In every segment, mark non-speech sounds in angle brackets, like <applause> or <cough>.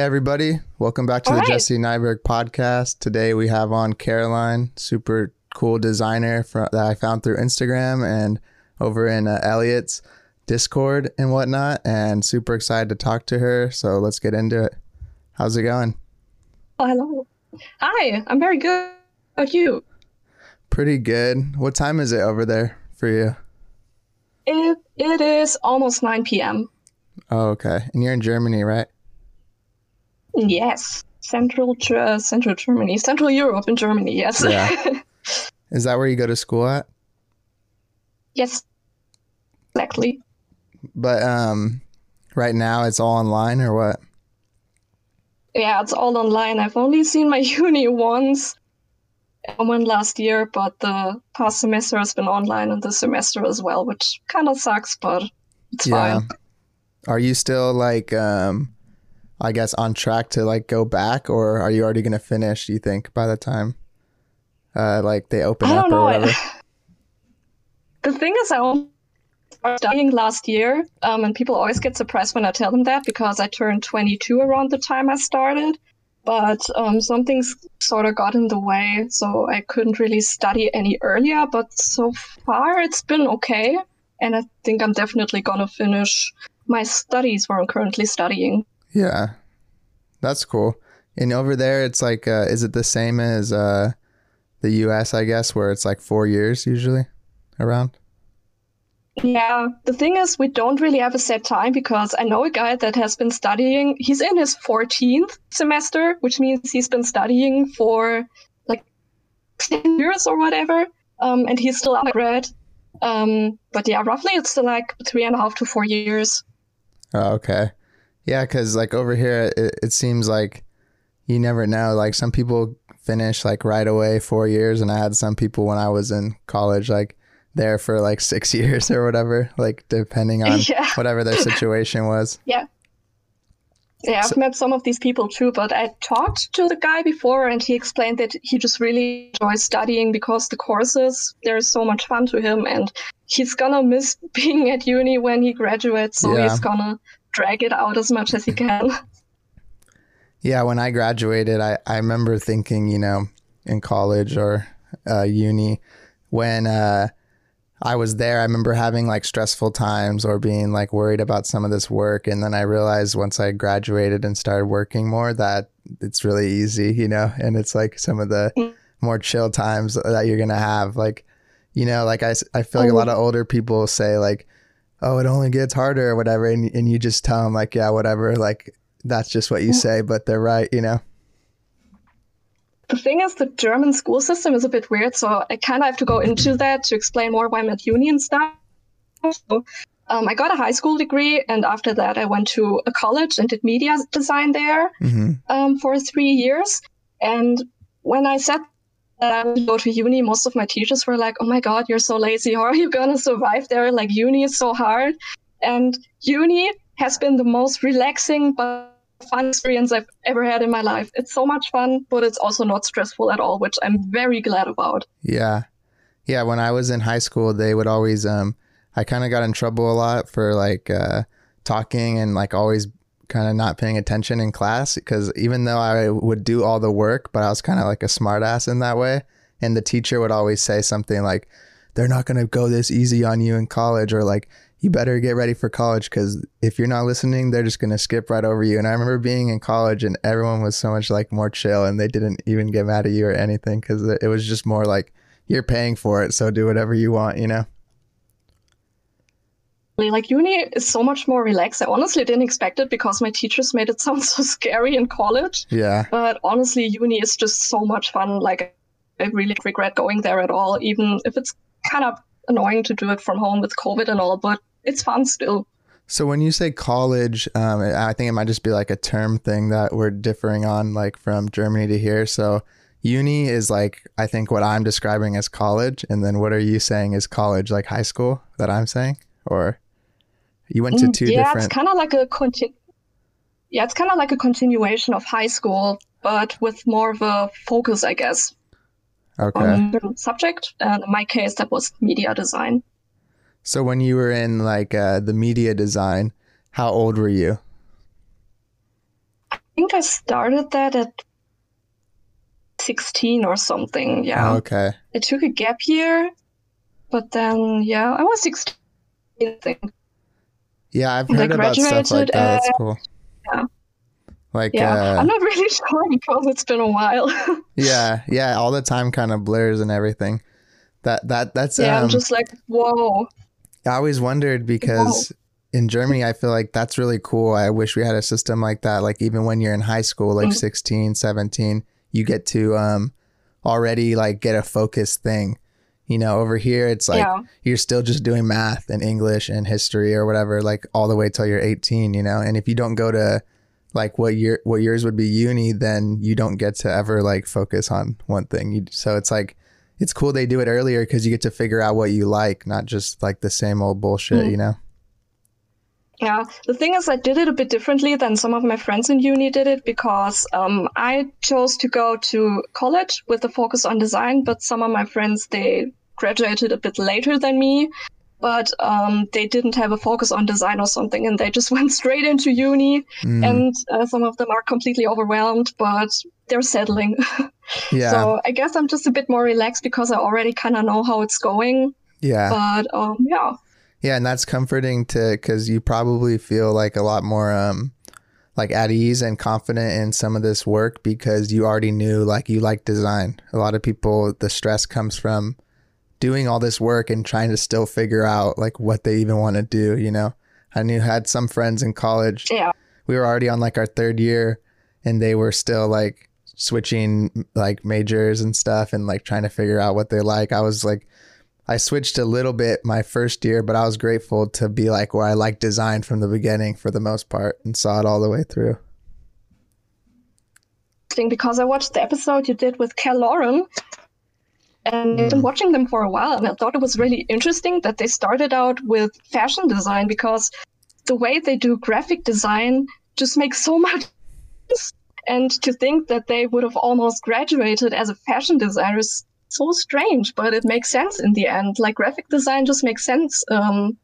Hey, everybody. Welcome back to All the right. Jesse Nyberg podcast. Today we have on Caroline, super cool designer that I found through Instagram and over in uh, Elliot's Discord and whatnot. And super excited to talk to her. So let's get into it. How's it going? Oh, hello. Hi, I'm very good. How about you? Pretty good. What time is it over there for you? It it is almost 9 p.m. Oh, okay. And you're in Germany, right? Yes, Central uh, Central Germany, Central Europe in Germany. Yes. Yeah. <laughs> Is that where you go to school at? yes. Exactly. But um, right now it's all online or what? Yeah, it's all online. I've only seen my <laughs> uni once. I went last year, but the past semester has been online and this semester as well, which kind of sucks, but it's fine. Are you still like um I guess on track to like go back or are you already gonna finish, do you think, by the time uh like they open I up don't or whatever? <sighs> The thing is, I only started studying last year, um, and people always get surprised when I tell them that because I turned 22 around the time I started. But um, some things sort of got in the way, so I couldn't really study any earlier. But so far, it's been okay, and I think I'm definitely gonna finish my studies where I'm currently studying. Yeah. That's cool. And over there it's like uh is it the same as uh the US I guess where it's like four years usually around? Yeah, the thing is, we don't really have a set time because I know a guy that has been studying. He's in his 14th semester, which means he's been studying for like 10 years or whatever. Um, and he's still undergrad. Um, but yeah, roughly it's like three and a half to four years. Oh, okay. Yeah, because like over here, it, it seems like you never know. Like some people finish like right away, four years, and I had some people when I was in college, like there for like six <laughs> years or whatever, like depending on Yeah. whatever their situation was. <laughs> Yeah, Yeah, I've met some of these people too, but I talked to the guy before and he explained that he just really enjoys studying because the courses, they're so much fun to him and he's gonna miss <laughs> being at uni when he graduates, so Yeah. he's gonna drag it out as much as you can. <laughs> Yeah, when I graduated, I, I remember thinking, you know, in college or uh, uni, when uh, I was there, I remember having like stressful times or being like worried about some of this work. And then I realized once I graduated and started working more that it's really easy, you know, and it's like some of the more chill times that you're going to have. Like, you know, like I, I feel like a lot of older people say, like, oh, it only gets harder or whatever. And, and you just tell them, like, yeah, whatever. Like, that's just what you say, but they're right, you know? the thing is, the German school system is a bit weird, so I kind of have to go into that to explain more why I'm at uni and stuff. So, um, I got a high school degree, and after that, I went to a college and did media design there. hmm um, for three years. And when I said that I would go to uni, most of my teachers were like, "Oh my God, you're so lazy. How are you gonna survive there? Like uni is so hard." And uni has been the most relaxing but fun experience I've ever had in my life. It's so much fun, but it's also not stressful at all, which I'm very glad about. Yeah. Yeah. When I was in high school, they would always, um, I kind of got in trouble a lot for like, uh, talking and like always kind of not paying attention in class because even though I would do all the work, but I was kind of like a smartass in that way. And the teacher would always say something like, they're not going to go this easy on you in college or like, you better get ready for college because if you're not listening, they're just going to skip right over you. And I remember being in college and everyone was so much like more chill and they didn't even get mad at you or anything because it was just more like, you're paying for it. So do whatever you want, you know? Like uni is so much more relaxed. I honestly didn't expect it because my teachers made it <laughs> sound so scary in college. Yeah. But honestly, uni is just so much fun. Like, I really regret going there at all, even if it's kind of annoying to do it from home with COVID and all, but it's fun still. So when you say college, um, I think it might just be like a term thing that we're differing on, like from Germany to here. So uni is like I think what I'm describing as college, and then what are you saying is college, like high school that I'm saying, or you went to Mm, two yeah, it's kind of like a conti- Yeah, it's kind of like a continuation of high school, but with more of a focus, I guess, Okay. on subject. And in my case, that was media design. so when you were in like uh, the media design, how old were you? I think I started that at 16 or something. Yeah. Oh, okay. I took a gap year, but then, yeah, I was 16, I think. Yeah, I've heard about stuff like that. That's uh, cool. yeah. Like Yeah. uh, I'm not <laughs> really sure because it's been a while. <laughs> yeah, yeah, all the time kind of blurs and everything. That that that's yeah, um I'm just like, whoa. I always wondered because in Germany I feel like that's really cool. I wish we had a system like that like even when you're in high school like Mhm. 16, 17, you get to um already like get a focused thing. You know, over here it's like yeah. you're still just doing math and English and history or whatever, like all the way till you're 18, you know? And if you don't go to like what year, what yours would be uni, then you don't get to ever like focus on one thing. You, so it's like, it's cool they do it earlier because you get to figure out what you like, not just like the same old bullshit, Mm. you know? Yeah, the thing is, I did it a bit differently than some of my friends in uni did it because um, I chose to go to college with a focus on design, but some of my friends they graduated a bit later than me, but um, they didn't have a focus on design or something, and they just <laughs> went straight into uni. Mm, And uh, some of them are completely overwhelmed, but they're settling. <laughs> yeah. So I guess I'm just a bit more relaxed because I already kind of know how it's going. yeah. But um, yeah, Yeah, and that's comforting to because you probably feel like a lot more um like at ease and confident in some of this work because you already knew like you like design. A lot of people the stress comes from doing all this work and trying to still figure out like what they even want to do, you know. I knew had some friends in college. yeah. We were already on like our third year and they were still like switching like majors and stuff and like trying to figure out what they like. I was like I switched a little bit my first year, but I was grateful to be like where I like design from the beginning for the most part and saw it all the way through. because I watched the episode you did with Cal Lauren, and I've been watching them for a while, and I thought it was really interesting that they started out with fashion design because the way they do graphic design just makes so much sense. And to think that they would have almost graduated as a fashion designer is so strange, but it makes sense in the end. Like graphic design just makes sense um,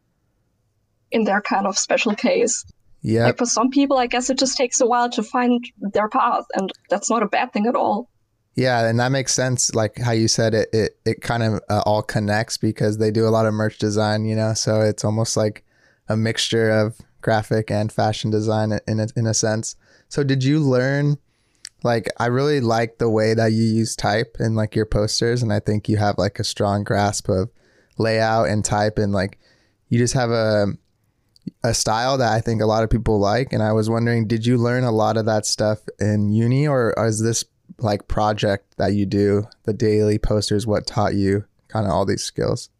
in their kind of special case. Yeah. Like for some people, I guess it just takes a while to find their path, and that's not a bad thing at all. Yeah, and that makes sense. Like how you said it, it, it kind of uh, all connects because they do a lot of merch design, you know. So it's almost like a mixture of graphic and fashion design in a, in a sense. So did you learn? Like I really like the way that you use type in like your posters, and I think you have like a strong grasp of layout and type, and like you just have a a style that I think a lot of people like. And I was wondering, did you learn a lot of that stuff in uni, or is this like project that you do, the daily posters, what taught you kind of all these skills?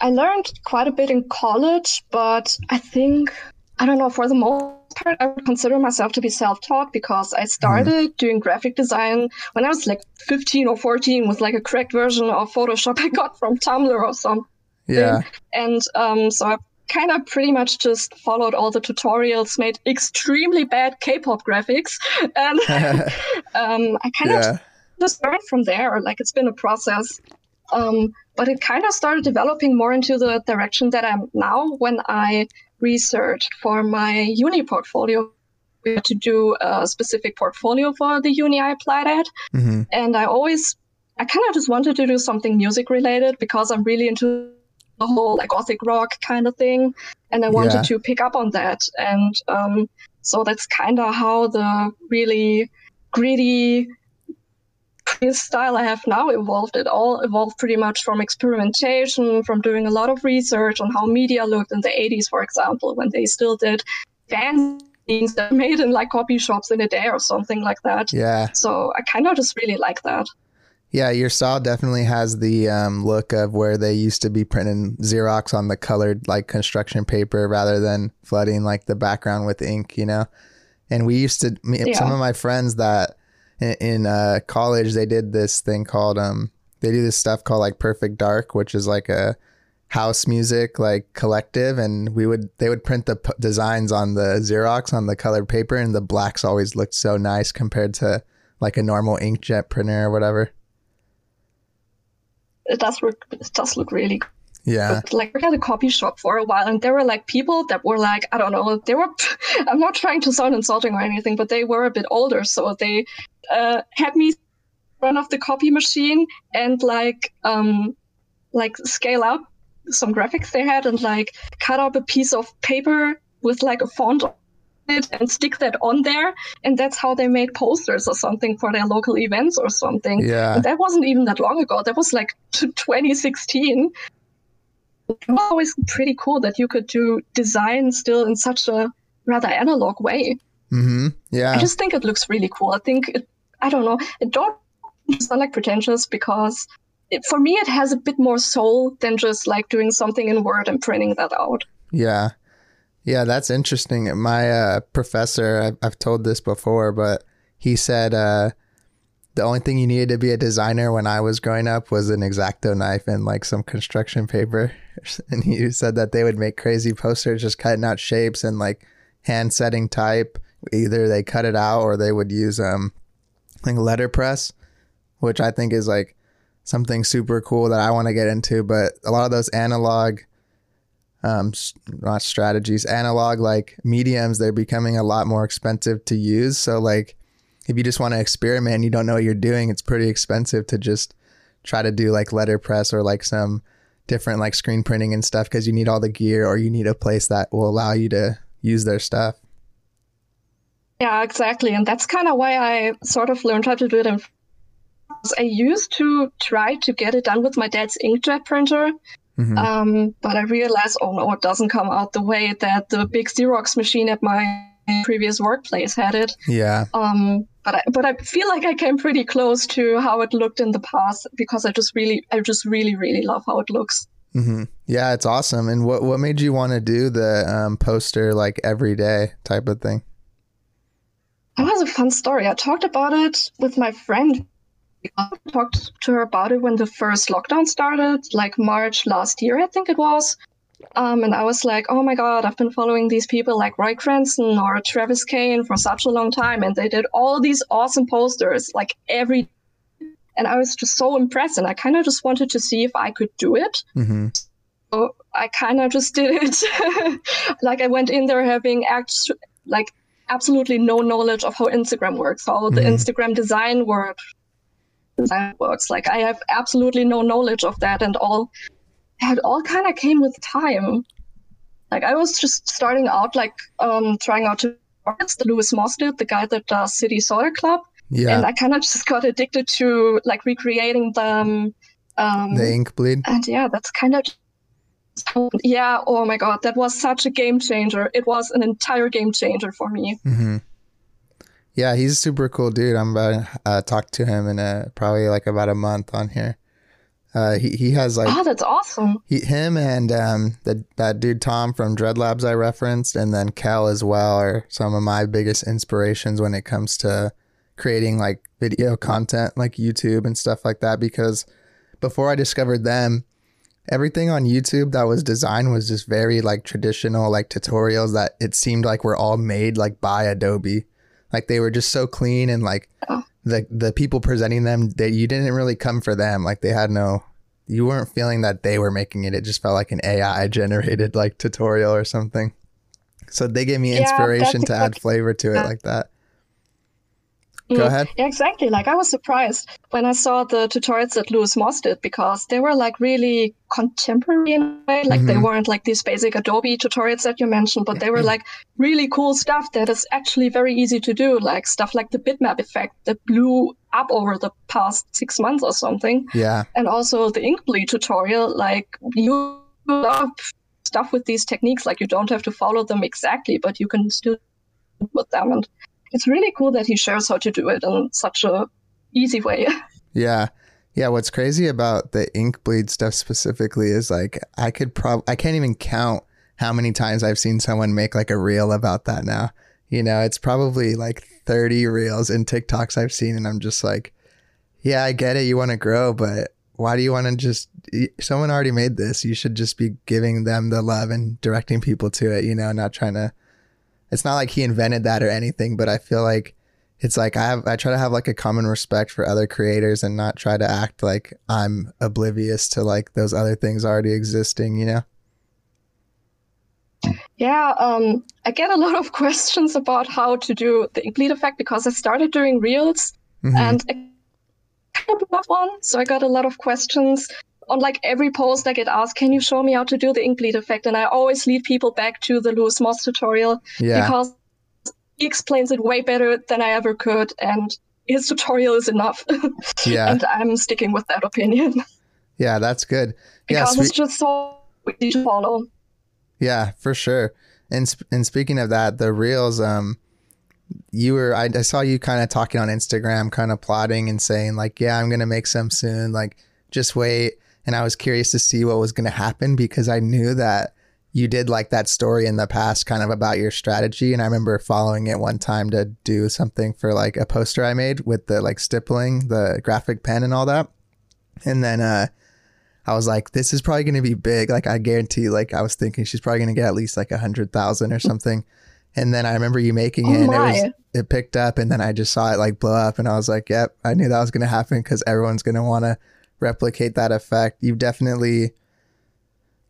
I learned quite a bit in college, but I think, I don't know, for the most part, I would consider myself to be self taught because I started doing graphic design when I was like 15 or 14 with like a cracked version of Photoshop <laughs> I got from Tumblr or something. Yeah. And um, so I kind of pretty much just followed all the tutorials, made extremely bad K pop graphics, and <laughs> <laughs> um, I kind of just learned from there. Like it's been a process. Um, but it kind of started developing more into the direction that I'm now when I researched for my uni portfolio We had to do a specific portfolio for the uni I applied at. hmm And I always, I kind of just wanted to do something music related because I'm really into the whole like gothic rock kind of thing. And I wanted Yeah. to pick up on that. And um, so that's kind of how the really gritty style I have now evolved. It all evolved pretty much from experimentation, from doing a lot of research on how media looked in the 80s, for example, when they still did fanzines that made in like copy shops in a day or something like that. Yeah. So I kind of just really like that. Yeah, your style definitely has the um, look of where they used to be printing Xerox on the colored like construction paper rather than flooding like the background with ink, you know. And we used to me, some of my friends that in, in uh, college they did this thing called um they do this stuff called like Perfect Dark, which is like a house music like collective, and we would they would print the p- designs on the Xerox on the colored paper, and the blacks always looked so nice compared to like a normal inkjet printer or whatever. It does look, it does look really. Yeah. But, like we had a copy shop for a while and there were like people that were like i don't know they were <laughs> i'm not trying to sound insulting or anything but they were a bit older so they uh, had me run off the copy machine and like um like scale up some graphics they had and like cut up a piece of paper with like a font on it and stick that on there and that's how they made posters or something for their local events or something Yeah. and that wasn't even that long ago that was like <laughs> 2016 it was always pretty cool that you could do design still in such a rather analog way Mm-hmm. Yeah. I just think it looks really cool. I think it, I don't know. It don't sound like pretentious because it, for me it has a bit more soul than just like doing something in Word and printing that out. Yeah. Yeah, that's interesting. My uh, professor, I've, I've told this before, but he said uh, the only thing you needed to be a designer when I was growing up was an exacto knife and like some construction paper. <laughs> And he said that they would make crazy posters just cutting out shapes and like hand setting type. Either they cut it out or they would use um like letterpress, which I think is like something super cool that I want to get into. But a lot of those analog um not strategies analog like mediums they're becoming a lot more expensive to use. So like if you just want to experiment and you don't know what you're doing it's pretty expensive to just try to do like letterpress or like some different like screen printing and stuff because you need all the gear or you need a place that will allow you to use their stuff. Yeah, exactly. And that's kind of why I sort of learned how to do it in I used to try to get it done with my dad's inkjet printer, Mhm. um, but I realized, oh no, it doesn't come out the way that the big Xerox machine at my previous workplace had it. yeah Um, but I, but I feel like I came pretty close to how it looked in the past because I just really, I just really, really love how it looks. hmm yeah it's awesome and what what made you want to do the um, poster like every day type of thing That was a fun story. I talked about it with my friend. I talked to her about it when the first lockdown started, like March last year, I think it was. Um, and I was like, oh my God, I've been following these people like Roy Cranston or Travis Kane for such a long time. And they did all these awesome posters like every and I was just so impressed. And I kind of just wanted to see if I could do it. hmm So I kind of just did it. <laughs> like I went in there having act- like absolutely no knowledge of how Instagram works, how the Mhm. Instagram design work design works. Like I have absolutely no knowledge of that, and all it all kind of came with time. Like I was just starting out, like um, trying out tutorials. The Lewis Moss did, the guy that does City Solar Club, yeah and I kind of just got addicted to like recreating them. Um, the ink bleed and yeah, that's kind of yeah. Oh my god, that was such a game changer. It was an entire game changer for me. hmm Yeah, he's a super cool dude. I'm about to uh, talk to him in a, probably like about a month on here. Uh, he he has like oh, that's awesome. he, him and um the, that dude Tom from Dread Labs I referenced, and then Cal as well are some of my biggest inspirations when it comes to creating like video content, like YouTube and stuff like that. Because before I discovered them, everything on YouTube that was designed was just very like traditional, like tutorials that it seemed like were all made like by Adobe. Like they were just so clean and like Oh. the the people presenting them that you didn't really come for them. Like they had no you weren't feeling that they were making it. It just felt like an AI <laughs> generated like tutorial or something. So they gave me Yeah, inspiration to add flavor to it Yeah. like that. Go ahead. Yeah, exactly. Like I was surprised when I saw the tutorials that Lewis Moss did because they were like really contemporary in a way. Like they Mhm. weren't like these basic Adobe tutorials that you mentioned, but they were like really cool stuff that is actually very easy to do. Like stuff like the bitmap effect that blew up over the past six months or something. Yeah. And also the ink bleed tutorial, like you love stuff with these techniques. Like you don't have to follow them exactly, but you can still with them. And it's really cool that he shares how to do it in such a easy way. <laughs> Yeah. Yeah, what's crazy about the ink bleed stuff specifically is like I could prob I can't even count how many times I've seen someone make like a reel about that now. You know, it's probably like 30 reels and TikToks I've seen and I'm just like, yeah, I get it you want to grow, but why do you want to just someone already made this. You should just be giving them the love and directing people to it, you know, not trying to it's not like he invented that or anything, but I feel like it's like I have I try to have like a common respect for other creators and not try to act like I'm oblivious to like those other things already existing, you know? Yeah, um, I get a <laughs> lot of questions about how to do the bleed effect because I started doing reels Mhm. and I kind of one, so I got a lot of questions on like every post I get asked, "Can you show me how to do the ink bleed effect?" And I always lead people back to the Lewis Moss tutorial yeah. because he explains it way better than I ever could, and his tutorial is enough. <laughs> yeah. and I'm sticking with that opinion <laughs> Yeah, that's good. Yeah, because spe- it's just so easy to follow. Yeah, for sure. And sp- and speaking of that, the reels, um, you were I, I saw you kind of talking on Instagram, kind of plotting and saying like, yeah, I'm gonna make some soon. Like, just wait. And I was curious to see what was gonna happen because I knew that you did like that story in the past, kind of about your strategy. And I remember following it one time to do something for like a poster I made with the like stippling, the graphic pen, and all that. And then uh, I was like, this is probably going to be big. Like, I guarantee, like, I was thinking she's probably going to get at least like a hundred thousand or something. And then I remember you making it Oh and it was, it picked up. And then I just saw it like blow up and I was like, yep, I knew that was going to happen because everyone's going to want to replicate that effect. You've definitely,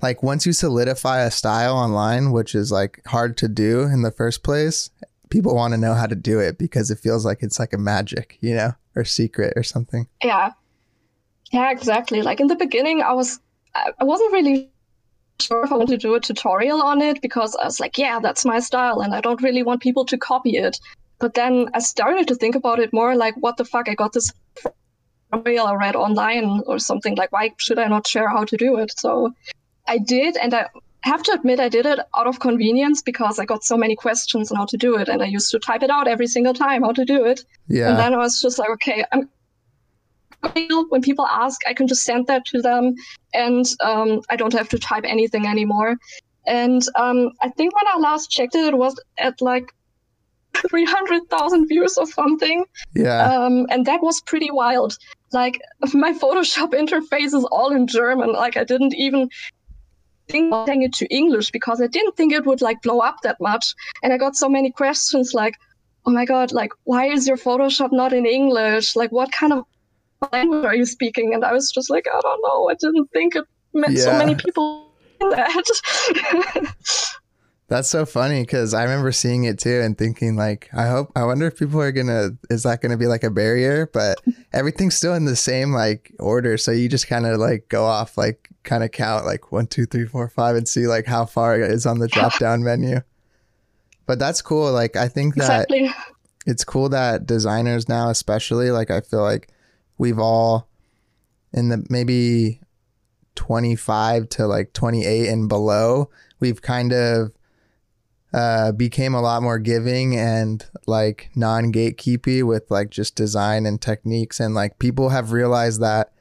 like, once you solidify a style online, which is like hard to do in the first place, people want to know how to do it because it feels like it's like a magic, you know, or secret or something. Yeah. Yeah, exactly. Like in the beginning, I was, I wasn't really sure if I wanted to do a tutorial on it because I was like, yeah, that's my style and I don't really want people to copy it. But then I started to think about it more like, what the fuck? I got this tutorial I read online or something. Like, why should I not share how to do it? So I did. And I have to admit, I did it out of convenience because I got so many questions on how to do it. And I used to type it out every single time how to do it. Yeah. And then I was just like, okay, I'm when people ask, I can just send that to them, and um, I don't have to type anything anymore. And um, I think when I last checked it, it was at like 300,000 views or something. yeah. Um, and that was pretty wild. Like, <laughs> my Photoshop <laughs> interface is all in German. Like, I didn't even think sending it to English because I didn't think it would like blow up that much. And I got so many questions like, oh my God, like, why is your Photoshop not in English? Like, what kind of language are you speaking? And I was just like, I don't know. I didn't think it meant so many people that. <laughs> That's so funny because I remember seeing it too and thinking like, I hope, I wonder if people are gonna, is that gonna be like a barrier? But <laughs> everything's still in the same like order, so you just kind of like go off, like kind of count like one, two, three, four, five, and see like how far it is on the drop down <laughs> menu. But that's cool. Like I think that exactly. it's cool that designers now especially like i feel like we've all in the maybe 25 to like 28 and below we've kind of uh became a lot more giving and like non-gatekeepy with like just design and techniques. And like people have realized that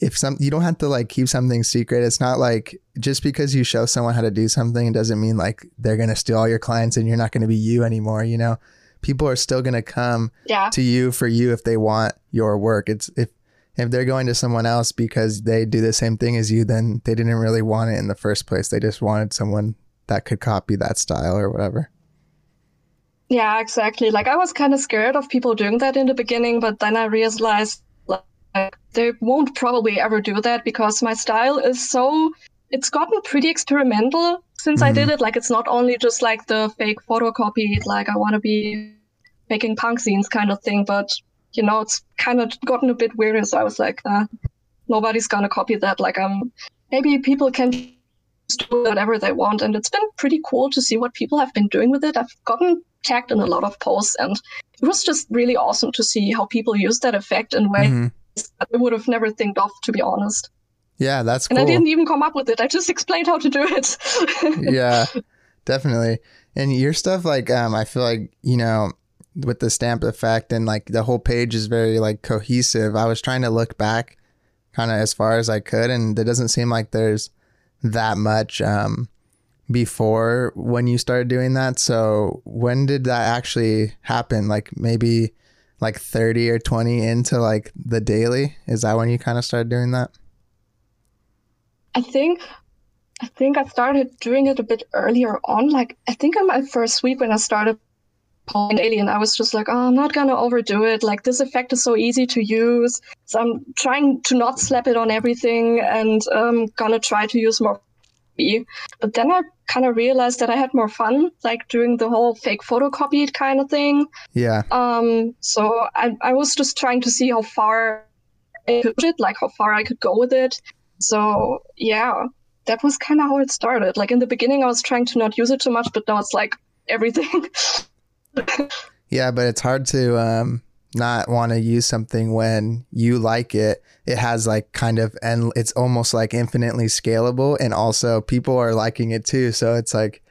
if some you don't have to like keep something secret. It's not like just because you show someone how to do something it doesn't mean like they're going to steal all your clients and you're not going to be you anymore you know? People are still going to come Yeah. to you for you if they want your work. It's if if they're going to someone else because they do the same thing as you then they didn't really want it in the first place. They just wanted someone that could copy that style or whatever Yeah, exactly. Like I was kind of scared of people doing that in the beginning, but then I realized like they won't probably ever do that because my style is so it's gotten pretty experimental since I did it. Like it's not only just like the fake photocopy, like I want to be making punk scenes kind of thing, but you know, it's kind of gotten a bit weirder. So I was like, uh, nobody's gonna copy that. Like um, maybe people can do whatever they want, and it's been pretty cool to see what people have been doing with it. I've gotten tagged in a lot of posts, and it was just really awesome to see how people use that effect in ways Mhm. that I would have never think of, to be honest. yeah that's cool. And I didn't even come up with it. I just <laughs> explained how to do it. <laughs> yeah, definitely. And your stuff, like, um, I feel like you know, with the stamp effect and like the whole page is very like cohesive. I was trying to look back, kind of as far as I could, and it doesn't seem like there's that much um before when you started doing that. So when did that actually happen? Like maybe like 30 or 20 into like the daily? Is that when you kind of started doing that? I think I think I started doing it a bit earlier on. Like I think in my first week when I started an alien. I was just like, oh, I'm not gonna overdo it. Like this effect is so easy to use, so I'm trying to not slap it on everything, and I'm gonna try to use more. But then I kind of realized that I had more fun, like doing the whole fake photocopied kind of thing. Yeah. Um. So I I was just trying to see how far I could it, like how far I could go with it. So yeah, that was kind of how it started. Like in the beginning, I was trying to not use it too much, but now it's like everything. <laughs> yeah, but it's hard to um, not want to use something when you like it. It has like kind of, and it's almost like infinitely scalable, and also people are liking it too. So it's like,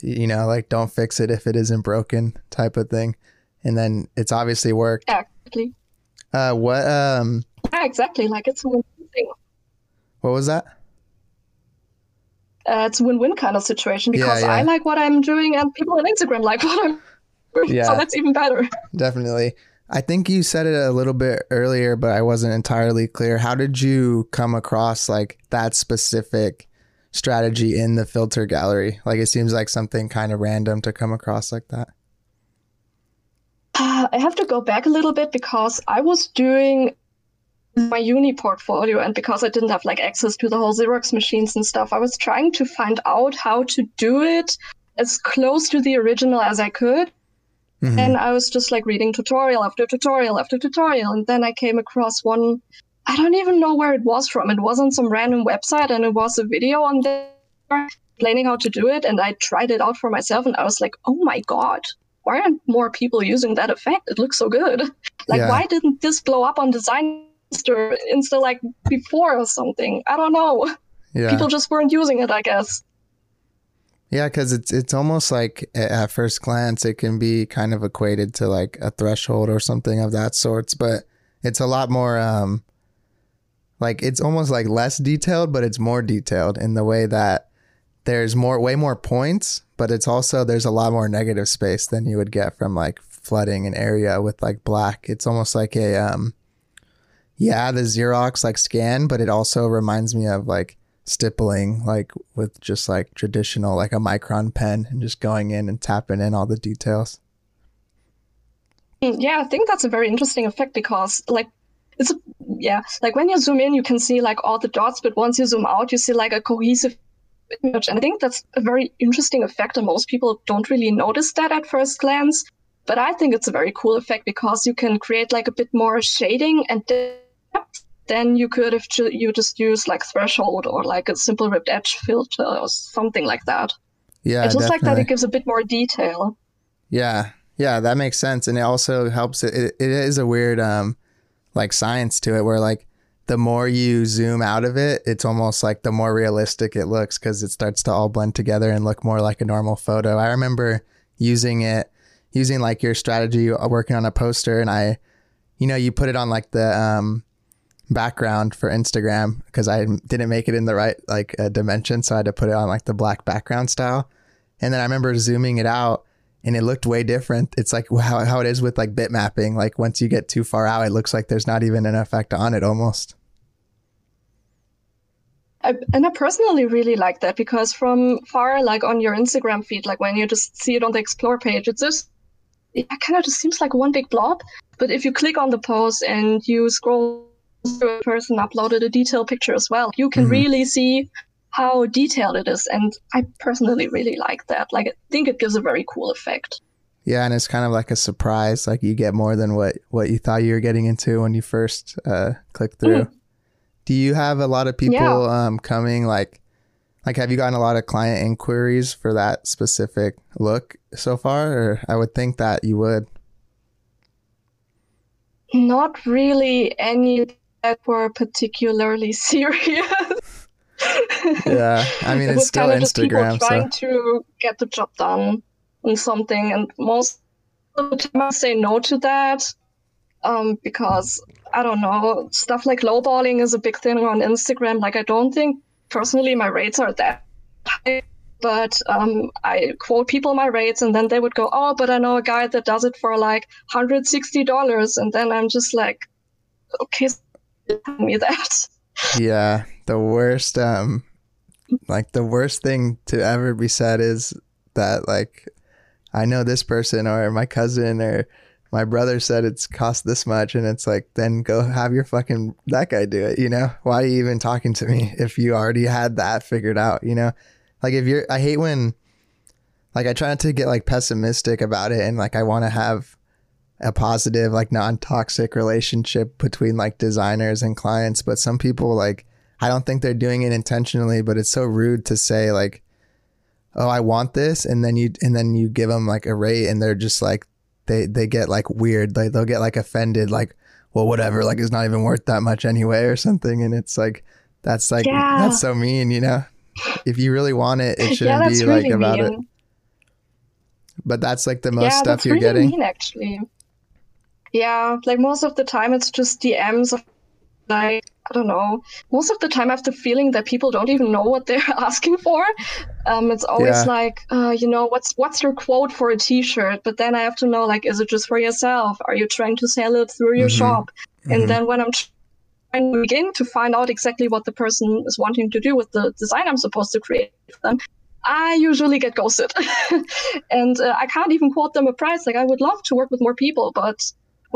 you know, like don't fix it if it isn't broken type of thing. And then it's obviously worked. Exactly. Uh, what? Um. Yeah, exactly. Like it's a win-win thing. What was that? Uh, it's a win-win kind of situation because yeah, yeah. I like what I'm doing and people on Instagram like <laughs> what I'm doing. <laughs> Yeah. So that's even better. Definitely. I think you said it a little bit earlier, but I wasn't entirely clear. How did you come across like that specific strategy in the filter gallery? Like it seems like something kind of random to come across like that. Uh, I have to go back a little bit because I was doing my uni portfolio and because I didn't have like access to the whole Xerox machines and stuff, I was trying to find out how to do it as close to the original as I could. Mm-hmm. And I was just like reading tutorial after tutorial after tutorial. And then I came across one, I don't even know where it was from. It was on some random website and it was a video on there explaining how to do it. And I tried it out for myself and I was like, oh my God, why aren't more people using that effect? It looks so good. <laughs> Like, yeah. why didn't this blow up on design insta like before or something? I don't know. Yeah. People just weren't using it, I guess. Yeah, because it's it's almost like at first glance it can be kind of equated to like a threshold or something of that sorts, but it's a lot more um like it's almost like less detailed, but it's more detailed in the way that there's more way more points, but it's also there's a lot more negative space than you would get from like flooding an area with like black. It's almost like a um yeah, the Xerox like scan, but it also reminds me of like stippling like with just like traditional like a micron pen and just going in and tapping in all the details. Mm, yeah i think that's a very interesting effect because like it's a, yeah like when you zoom in you can see like all the dots but once you zoom out you see like a cohesive image. And i think that's a very interesting effect and most people don't really notice that at first glance. But i think it's a very cool effect because you can create like a bit more shading and depth then you could if you just use like threshold or like a simple ripped edge filter or something like that. Yeah, it's just like that. It gives a bit more detail. Yeah, yeah, that makes sense, and it also helps. It, it, it is a weird um like science to it where like the more you zoom out of it, it's almost like the more realistic it looks because it starts to all blend together and look more like a normal photo. I remember using it, using like your strategy, uh, working on a poster, and I, you know, you put it on like the um background for Instagram because I didn't make it in the right like uh, dimension, so I had to put it on like the black background style. And then I remember zooming it out, and it looked way different. It's like how how it is with like bit mapping. Like once you get too far out, it looks like there's not even an effect on it almost. I, and I personally really like that because from far, like on your Instagram feed, like when you just see it on the explore page, it's just it kind of just seems like one big blob. But if you click on the post and you scroll person uploaded a detailed picture as well. You can mm-hmm. really see how detailed it is. And I personally really like that. Like, I think it gives a very cool effect. Yeah, and it's kind of like a surprise. Like you get more than what what you thought you were getting into when you first uh, clicked through. Mm. Do you have a lot of people yeah. um, coming? Like, like have you gotten a lot of client inquiries for that specific look so far? Or I would think that you would. Not really any were particularly <laughs> serious. yeah, I mean, <laughs> it's still Instagram. trying so. to get the job done on something, and most of the time I say no to that um, because I don't know stuff like lowballing is a big thing on Instagram. Like I don't think personally my rates are that high, but um, I quote people my rates, and then they would go, "Oh, but I know a guy that does it for like hundred sixty dollars," and then I'm just like, "Okay, me that. Yeah, the worst um like the worst thing to ever be said is that like I know this person or my cousin or my brother said it's cost this much and it's like then go have your fucking that guy do it you know why are you even talking to me if you already had that figured out you know like if you're i hate when like i try not to get like pessimistic about it and like i want to have a positive like non-toxic relationship between like designers and clients but some people like i don't think they're doing it intentionally but it's so rude to say like oh i want this and then you and then you give them like a rate and they're just like they they get like weird. Like they'll get like offended like well whatever like it's not even worth that much anyway or something and it's like that's like Yeah. that's so mean you know? If you really want it it <laughs> shouldn't that's be really like about it. but that's like the most yeah, stuff you're really getting. mean actually. Yeah, like most of the time it's just DMs of like I don't know. Most of the time I have the feeling that people don't even know what they're <laughs> asking for. Um, it's always Yeah. like, uh, you know, what's what's your quote for a T-shirt? But then I have to know, like, is it just for yourself? Are you trying to sell it through your Mhm. shop? Mhm. And then when I'm trying to begin to find out exactly what the person is wanting to do with the design I'm supposed to create for them, I usually get ghosted. <laughs> and uh, I can't even quote them a price. Like, I would love to work with more people, but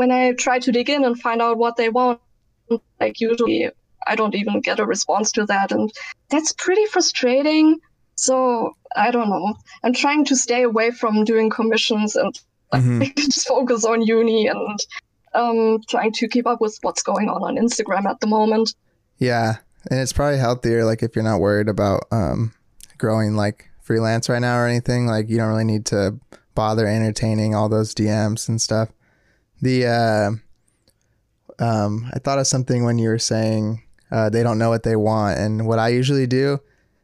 when I try to dig in and find out what they want, like, usually I don't even get a response to that. And that's pretty frustrating. So, I don't know. I'm trying to stay away from doing commissions and like, Mhm. <laughs> just focus on uni and um, trying to keep up with what's going on on Instagram at the moment. Yeah, and it's probably healthier like if you're not worried about um growing like freelance right now or anything, like you don't really need to bother entertaining all those DMs and stuff. The uh um I thought of something when you were saying uh they don't know what they want. And what I usually do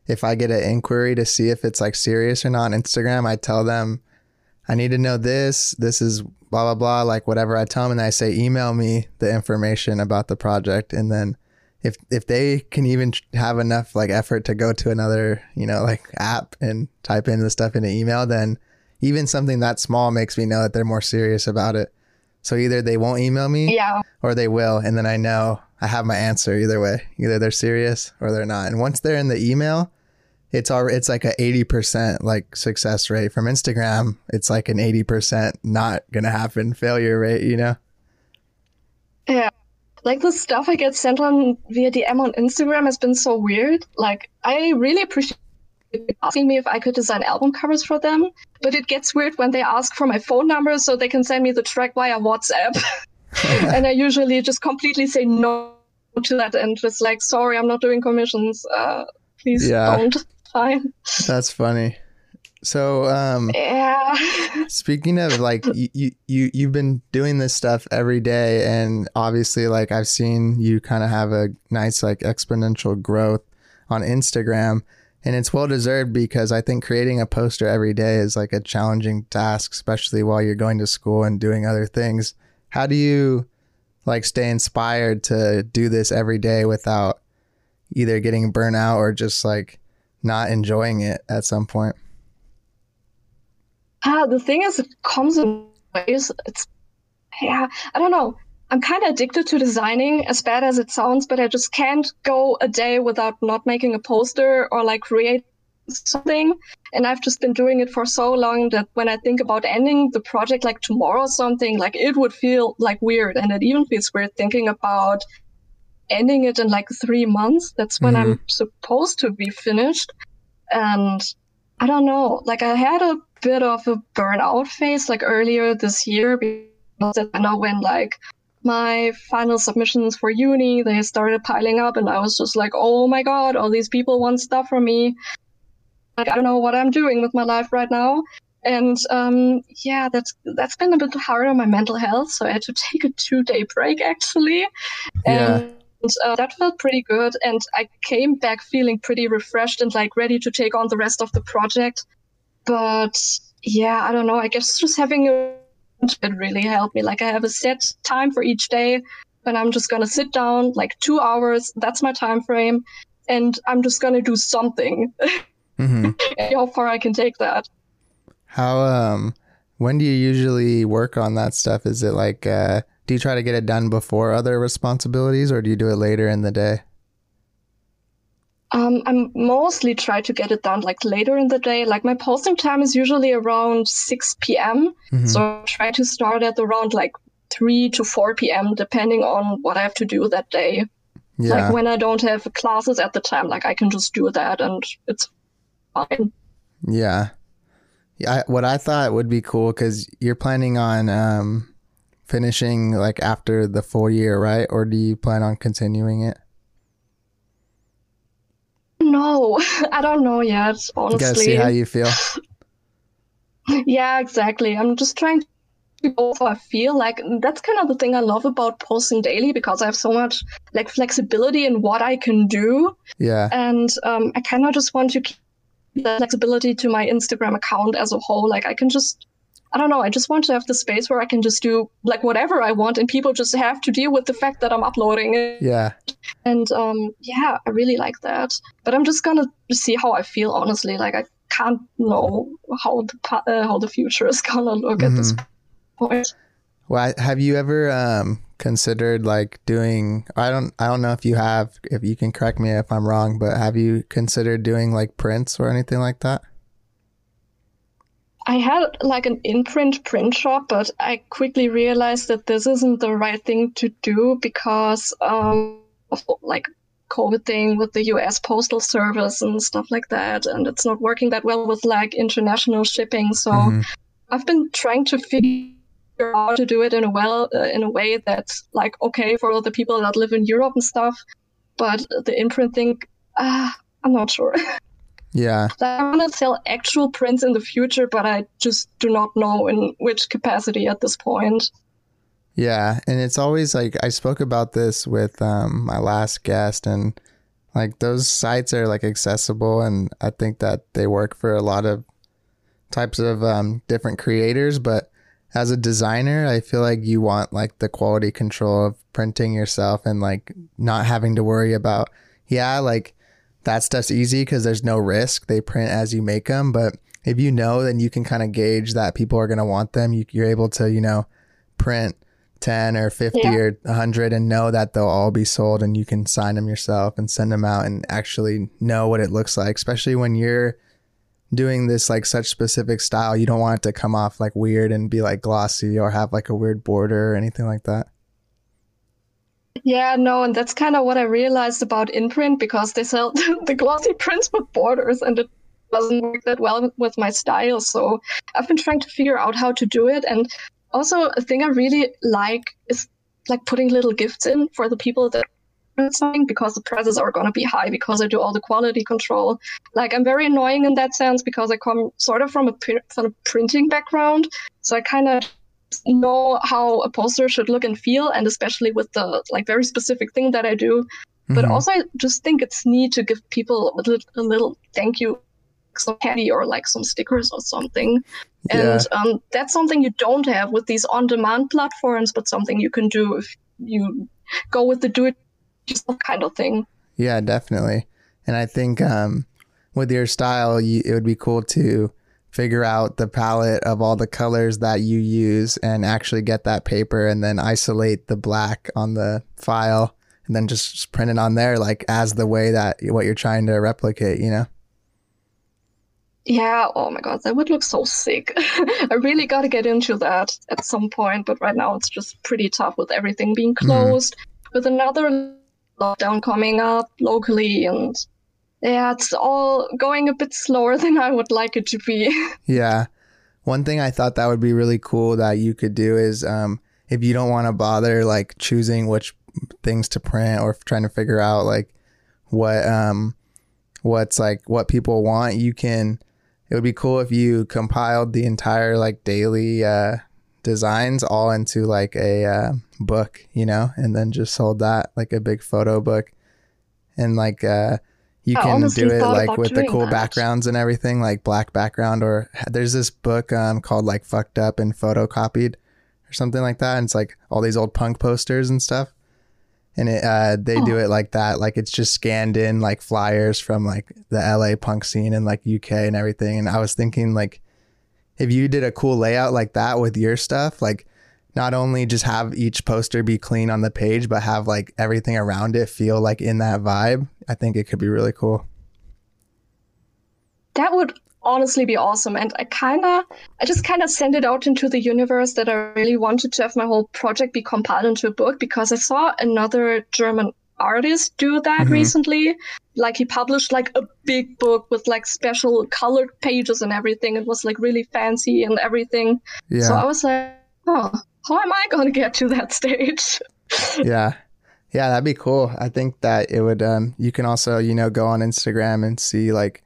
if I get an inquiry to see if it's like serious or not on Instagram, I tell them I need to know this, this is blah blah blah, like whatever I tell them and I say email me the information about the project. And then if if they can even have enough like effort to go to another you know like app and type in the stuff in an email then even something that small makes me know that they're more serious about it so either they won't email me Yeah. or they will and then i know i have my answer either way either they're serious or they're not and once they're in the email it's all it's like a 80% like success rate from instagram it's like an 80% not gonna happen failure rate you know Yeah. Like the stuff I get sent on via DM on Instagram has been so weird. Like I really appreciate asking me if I could design album covers for them, but it gets weird when they ask for my phone number so they can send me the track via WhatsApp. <laughs> and I usually just completely say no to that and just like, sorry, I'm not doing commissions. Uh, please Yeah. don't. Fine. that's funny so um Yeah. Speaking of like you, you you you've been doing this stuff every day and obviously like I've seen you kind of have a nice like exponential growth on Instagram and it's well deserved because I think creating a poster every day is like a challenging task especially while you're going to school and doing other things. How do you like stay inspired to do this every day without either getting burnout or just like not enjoying it at some point? Ah, the thing is, it comes in ways. It's, yeah, I don't know. I'm kind of addicted to designing, as bad as it sounds, but I just can't go a day without not making a poster or like create something. And I've just been doing it for so long that when I think about ending the project like tomorrow or something, like it would feel like weird. And it even feels weird thinking about ending it in like three months. That's when I'm mm-hmm. supposed to be finished. And I don't know, like I had a bit of a burnout phase like earlier this year because I know when like my final submissions for uni they started piling up and I was just like, oh my god, all these people want stuff from me. Like I don't know what I'm doing with my life right now. And um, yeah, that's that's been a bit hard on my mental health. So I had to <laughs> take a two day break actually. Yeah. And uh, that felt pretty good. And I came back feeling pretty refreshed and like ready to take on the rest of the project. But yeah, I don't know. I guess just having a it really helped me. Like I have a set time for each day when I'm just gonna sit down like two hours. That's my time frame, and I'm just gonna do something. <laughs> hmm <laughs> how far I can take that. How um when do you usually work on that stuff? Is it like uh do you try to get it done before other responsibilities or do you do it later in the day? Um, I'm mostly try to get it done like later in the day. Like my posting time is usually around 6 p.m. Mhm. So I try to start at around like 3 to 4 p.m. depending on what I have to do that day. Yeah. Like when I don't have classes at the time, like I can just do that and it's fine. Yeah. Yeah. I, what I thought would be cool because you're planning on um, finishing like after the full year, right? Or do you plan on continuing it? <laughs> I don't know yet, You gotta honestly. see how you feel. <laughs> Yeah, exactly. I'm just trying to go how I feel. Like that's kind of the thing I love about posting daily because I have so much like flexibility in what I can do, Yeah. and um, I kind of just want to keep the flexibility to my Instagram account as a whole. Like I can just, I don't know, I just want to have the space where I can just do like whatever I want, and people just have to deal with the fact that I'm uploading it. Yeah. And um, yeah, I really like that. But I'm just gonna see how I feel. Honestly, like I can't know how the uh, how the future is <laughs> gonna look at this point. Well, have you ever um, considered like doing? I don't. I don't know if you have. If you can correct me if I'm wrong, but have you considered doing like prints or anything like that? I had like an INPRNT print shop, but I quickly realized that this isn't the right thing to do because um, of like COVID thing with the US Postal Service and stuff like that, and it's not working that well with like international shipping. So. Mhm. I've been trying to figure out to do it in a well uh, in a way that's like okay for all the people that live in Europe and stuff. But the INPRNT thing, uh, I'm not sure. <laughs> Yeah. I want to sell actual prints in the future, but I just do not know in which capacity at this point. Yeah, and it's always like I spoke about this with um, my last guest, and like those sites are like accessible, and I think that they work for a lot of types of um, different creators. But as a designer, I feel like you want like the quality control of printing yourself and like not having to worry about yeah, like that stuff's easy because there's no risk. They print as you make them, but if you know, then you can kind of gauge that people are going to want them. You, you're able to, you know, print 10 or 50 Yeah. or 100 and know that they'll all be sold and you can sign them yourself and send them out and actually know what it looks like, especially when you're doing this like such specific style. You don't want it to come off like weird and be like glossy or have like a weird border or anything like that. Yeah, no, and that's kind of what I realized about INPRNT because they sell <laughs> the glossy prints with borders and it doesn't work that well with my style. So I've been trying to figure out how to do it. And also, a thing I really like is like putting little gifts in for the people that something because the prices are going to be high because I do all the quality control. Like, I'm very annoying in that sense because I come sort of from a, from a printing background. So I kind of know how a poster should look and feel and especially with the like very specific thing that i do but Mhm. also i just think it's neat to give people a little, a little thank you some candy or like some stickers or something yeah. and um, that's something you don't have with these on-demand platforms but something you can do if you go with the do it yourself kind of thing Yeah, definitely. And I think um, with your style, you, it would be cool to figure out the palette of all the colors that you use and actually get that paper and then isolate the black on the file and then just print it on there like as the way that what you're trying to replicate, you know? yeah oh my god that would look so sick. <laughs> I really got to get into that at some point but right now it's just pretty tough with everything being mm-hmm. closed. With another lockdown coming up locally and yeah it's all going a bit slower <laughs> than i would like it to be Yeah. One thing I thought that would be really cool that you could do is um, if you don't want to bother like choosing which things to print or trying to figure out like what um what's like what people want, you can it would be cool if you compiled the entire like daily uh designs all into like a uh, book, you know, and then just sold that like a big photo book. And like uh you I can do it like with the cool that. backgrounds and everything, like black background or there's this book um called like fucked up and photocopied or something like that. And it's like all these old punk posters and stuff. And it uh they do it like that. Like it's just scanned in like flyers from like the LA punk scene and like UK and everything. And I was thinking like if you did a cool layout like that with your stuff, like not only just have each poster be clean on the page, but have like everything around it feel like in that vibe, I think it could be really cool. That would honestly be awesome. And I kind of, I just kind of sent it out into the universe that I really wanted to have my whole project be compiled into a book because I saw another German artist do that mm-hmm. recently. Like he published like a big book with like special colored pages and everything. It was like really fancy and everything. Yeah. So I was like, oh, how am I going to get to that stage? <laughs> yeah. Yeah, that'd be cool. I think that it would um you can also, you know, go on Instagram and see like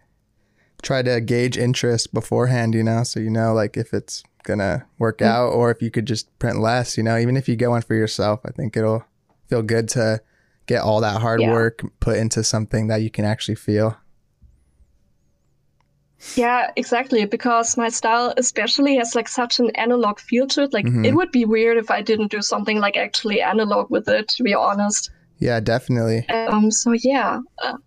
try to gauge interest beforehand, you know, so you know like if it's gonna work mm-hmm. out or if you could just print less, you know, even if you get one for yourself, I think it'll feel good to get all that hard yeah. work put into something that you can actually feel. Yeah, exactly. Because my style, especially, has like such an analog feel to it. Like, mm-hmm. it would be weird if I didn't do something like actually analog with it. To be honest. Yeah, definitely. Um. So yeah. Uh,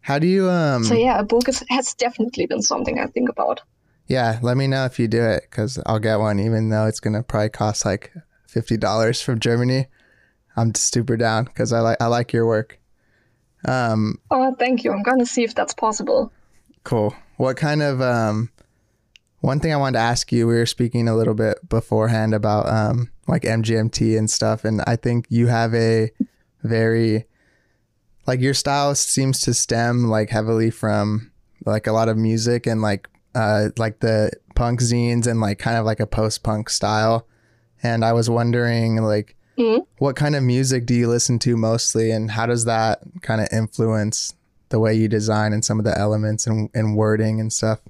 How do you um? So yeah, a book is, has definitely been something I think about. Yeah, let me know if you do it because I'll get one, even though it's gonna probably cost like fifty dollars from Germany. I'm super down because I like I like your work. Um, oh, thank you. I'm gonna see if that's possible. Cool. What kind of um, one thing I wanted to ask you? We were speaking a little bit beforehand about um, like MGMT and stuff, and I think you have a very like your style seems to stem like heavily from like a lot of music and like uh like the punk zines and like kind of like a post punk style. And I was wondering like Mm-hmm. What kind of music do you listen to mostly, and how does that kind of influence the way you design and some of the elements and, and wording and stuff?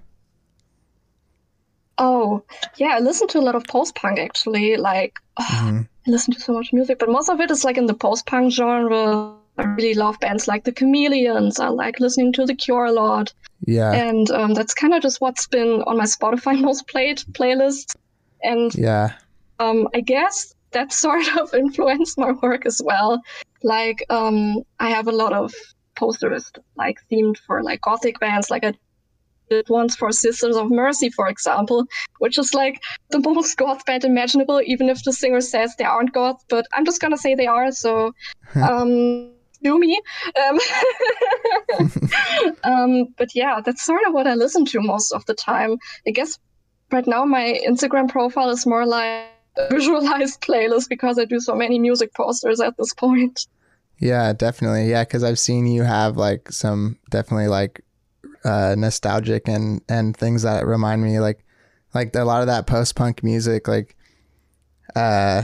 Oh, yeah, I listen to a lot of post punk actually. Like, <sighs> mm-hmm. I listen to so much music, but most of it is like in the post punk genre. I really love bands like the Chameleons. I like listening to The Cure a lot. Yeah. And um, that's kind of just what's been on my Spotify <laughs> most played playlist. And yeah. Um, I guess that <laughs> sort of influenced my work as well. Like, um, I have a lot of posters like themed for like gothic bands, like I did ones for Sisters of Mercy, for example, which is like the <laughs> most goth band imaginable, even if the singer says they aren't goth. But I'm just gonna say they are. So, <laughs> um, do me. Um, <laughs> um, but yeah, that's sort of what I listen to most of the time. I guess right now my Instagram profile is more like visualized playlist because I do so many music posters at this point. Yeah, definitely. Yeah, because I've seen you have like some definitely like uh, nostalgic and and things that remind me like like a lot of that post punk music like uh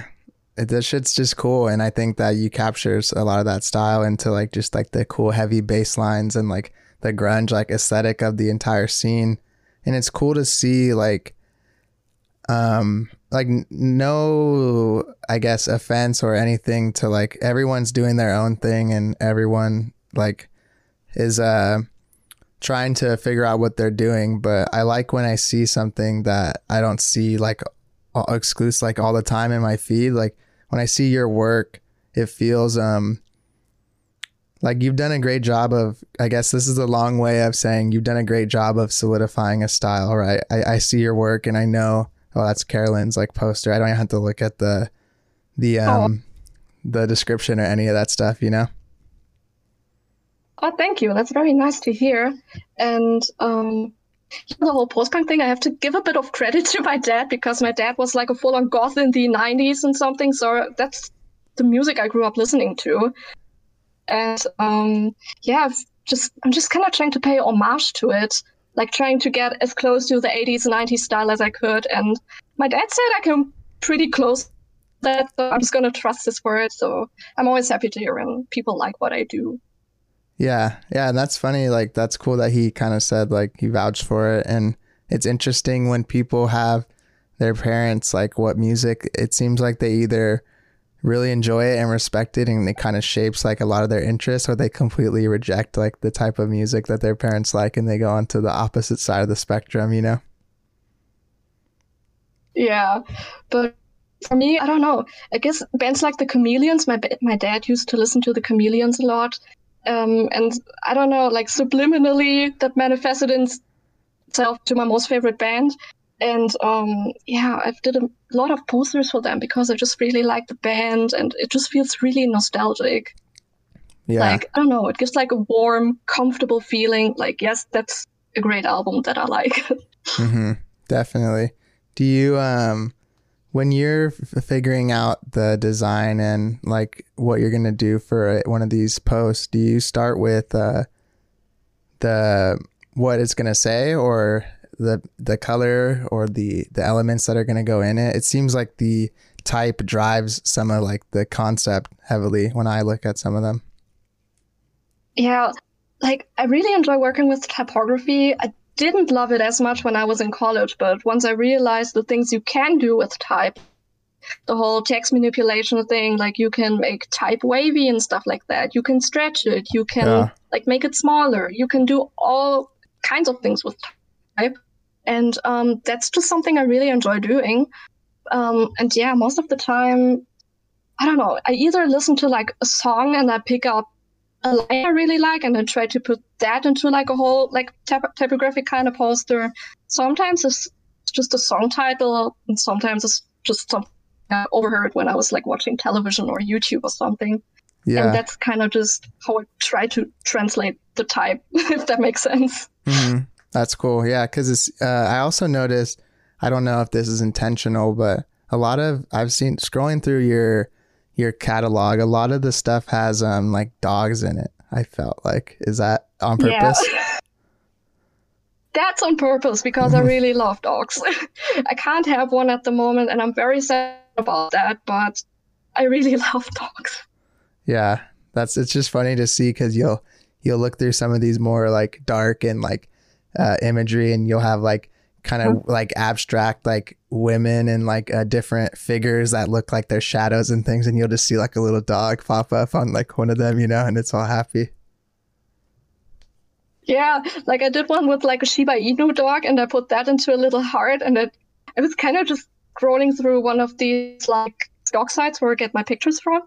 this shit's just cool and I think that you captures a lot of that style into like just like the cool heavy bass lines and like the grunge like aesthetic of the entire scene and it's cool to see like um like no i guess offense or anything to like everyone's doing their own thing and everyone like is uh trying to figure out what they're doing. But i like when i see something that i don't see like exclusive like all the time in my feed. Like when i see your work it feels um like you've done a great job of i guess this is a long way of saying you've done a great job of solidifying a style right? I, I see your work and i know oh, that's Carolyn's like poster. I don't have to look at the the oh. um oh. the description or any of that stuff, you know. Oh, thank you. That's very nice to hear. And um, the whole post-punk thing, I have to give a bit of credit <laughs> to my dad because my dad was like a full-on goth in the '90s and something. So that's the music I grew up listening to. And um, yeah, I've just I'm just kind of trying to pay homage to it like trying to get as close to the 80s 90s style as I could. And my dad said I can pretty close that, so I'm just going to trust his word. So I'm always happy to hear when people like what I do. Yeah. Yeah. And that's funny. Like, that's cool that he kind of said, like, he vouched for it. And it's interesting when people have their parents, like, what music, it seems like they either really enjoy it and respect it and it kind of shapes like a lot of their interests or they completely reject like the type of music that their parents like and they go onto the opposite side of the spectrum you know? Yeah but for me i don't know. I guess bands like the chameleons my my dad used to listen to the chameleons a lot um, and i don't know like subliminally that manifested itself to my most favorite band And um, yeah, I've did a lot of posters for them because I just really like the band and it just feels really nostalgic. Yeah. Like, I don't know, it gives like a warm, comfortable feeling. Like, yes, that's a great album that I like. <laughs> mm-hmm. Definitely. Do you, um, when you're f- figuring out the design and like what you're going to do for a, one of these posts, do you start with, uh, the, what it's going to say or the, the color or the, the elements that are going to go in it? It seems like the type drives some of like the concept heavily when I look at some of them. Yeah, like I really enjoy working with typography. I didn't love it as much when I was in college, but once I realized the things you can do with type, the whole text manipulation thing, like you can make type wavy and stuff like that. You can stretch it. You can yeah. like make it smaller. You can do all kinds of things with type, and um, that's just something I really enjoy doing. Um, and yeah, most of the time, I don't know. I either listen to like a song and I pick up a line I really like and then try to put that into like a whole like typ- typographic kind of poster. Sometimes it's just a song title, and sometimes it's just something I overheard when I was like watching television or YouTube or something. Yeah. And that's kind of just how I try to translate the type, <laughs> if that makes sense. Mm-hmm. That's cool. Yeah, because it's. Uh, I also noticed. I don't know if this is intentional, but a lot of I've seen scrolling through your your catalog, a lot of the stuff has um like dogs in it. I felt like is that on purpose? Yeah. <laughs> That's on purpose because I really love dogs. <laughs> I can't have one at the moment, and I'm very sad about that. But I really <laughs> love dogs. Yeah, that's it's just funny to see because you'll you'll look through some of these more like dark and like uh, imagery, and you'll have like kind of like abstract like women and like uh, different figures that look like they're shadows and things and you'll just see like a little dog pop up on like one of them you know and it's all happy. Yeah like i did one with like a shiba inu dog and i put that into a little heart and it i was kind of just scrolling through one of these like dog sites where i get my pictures from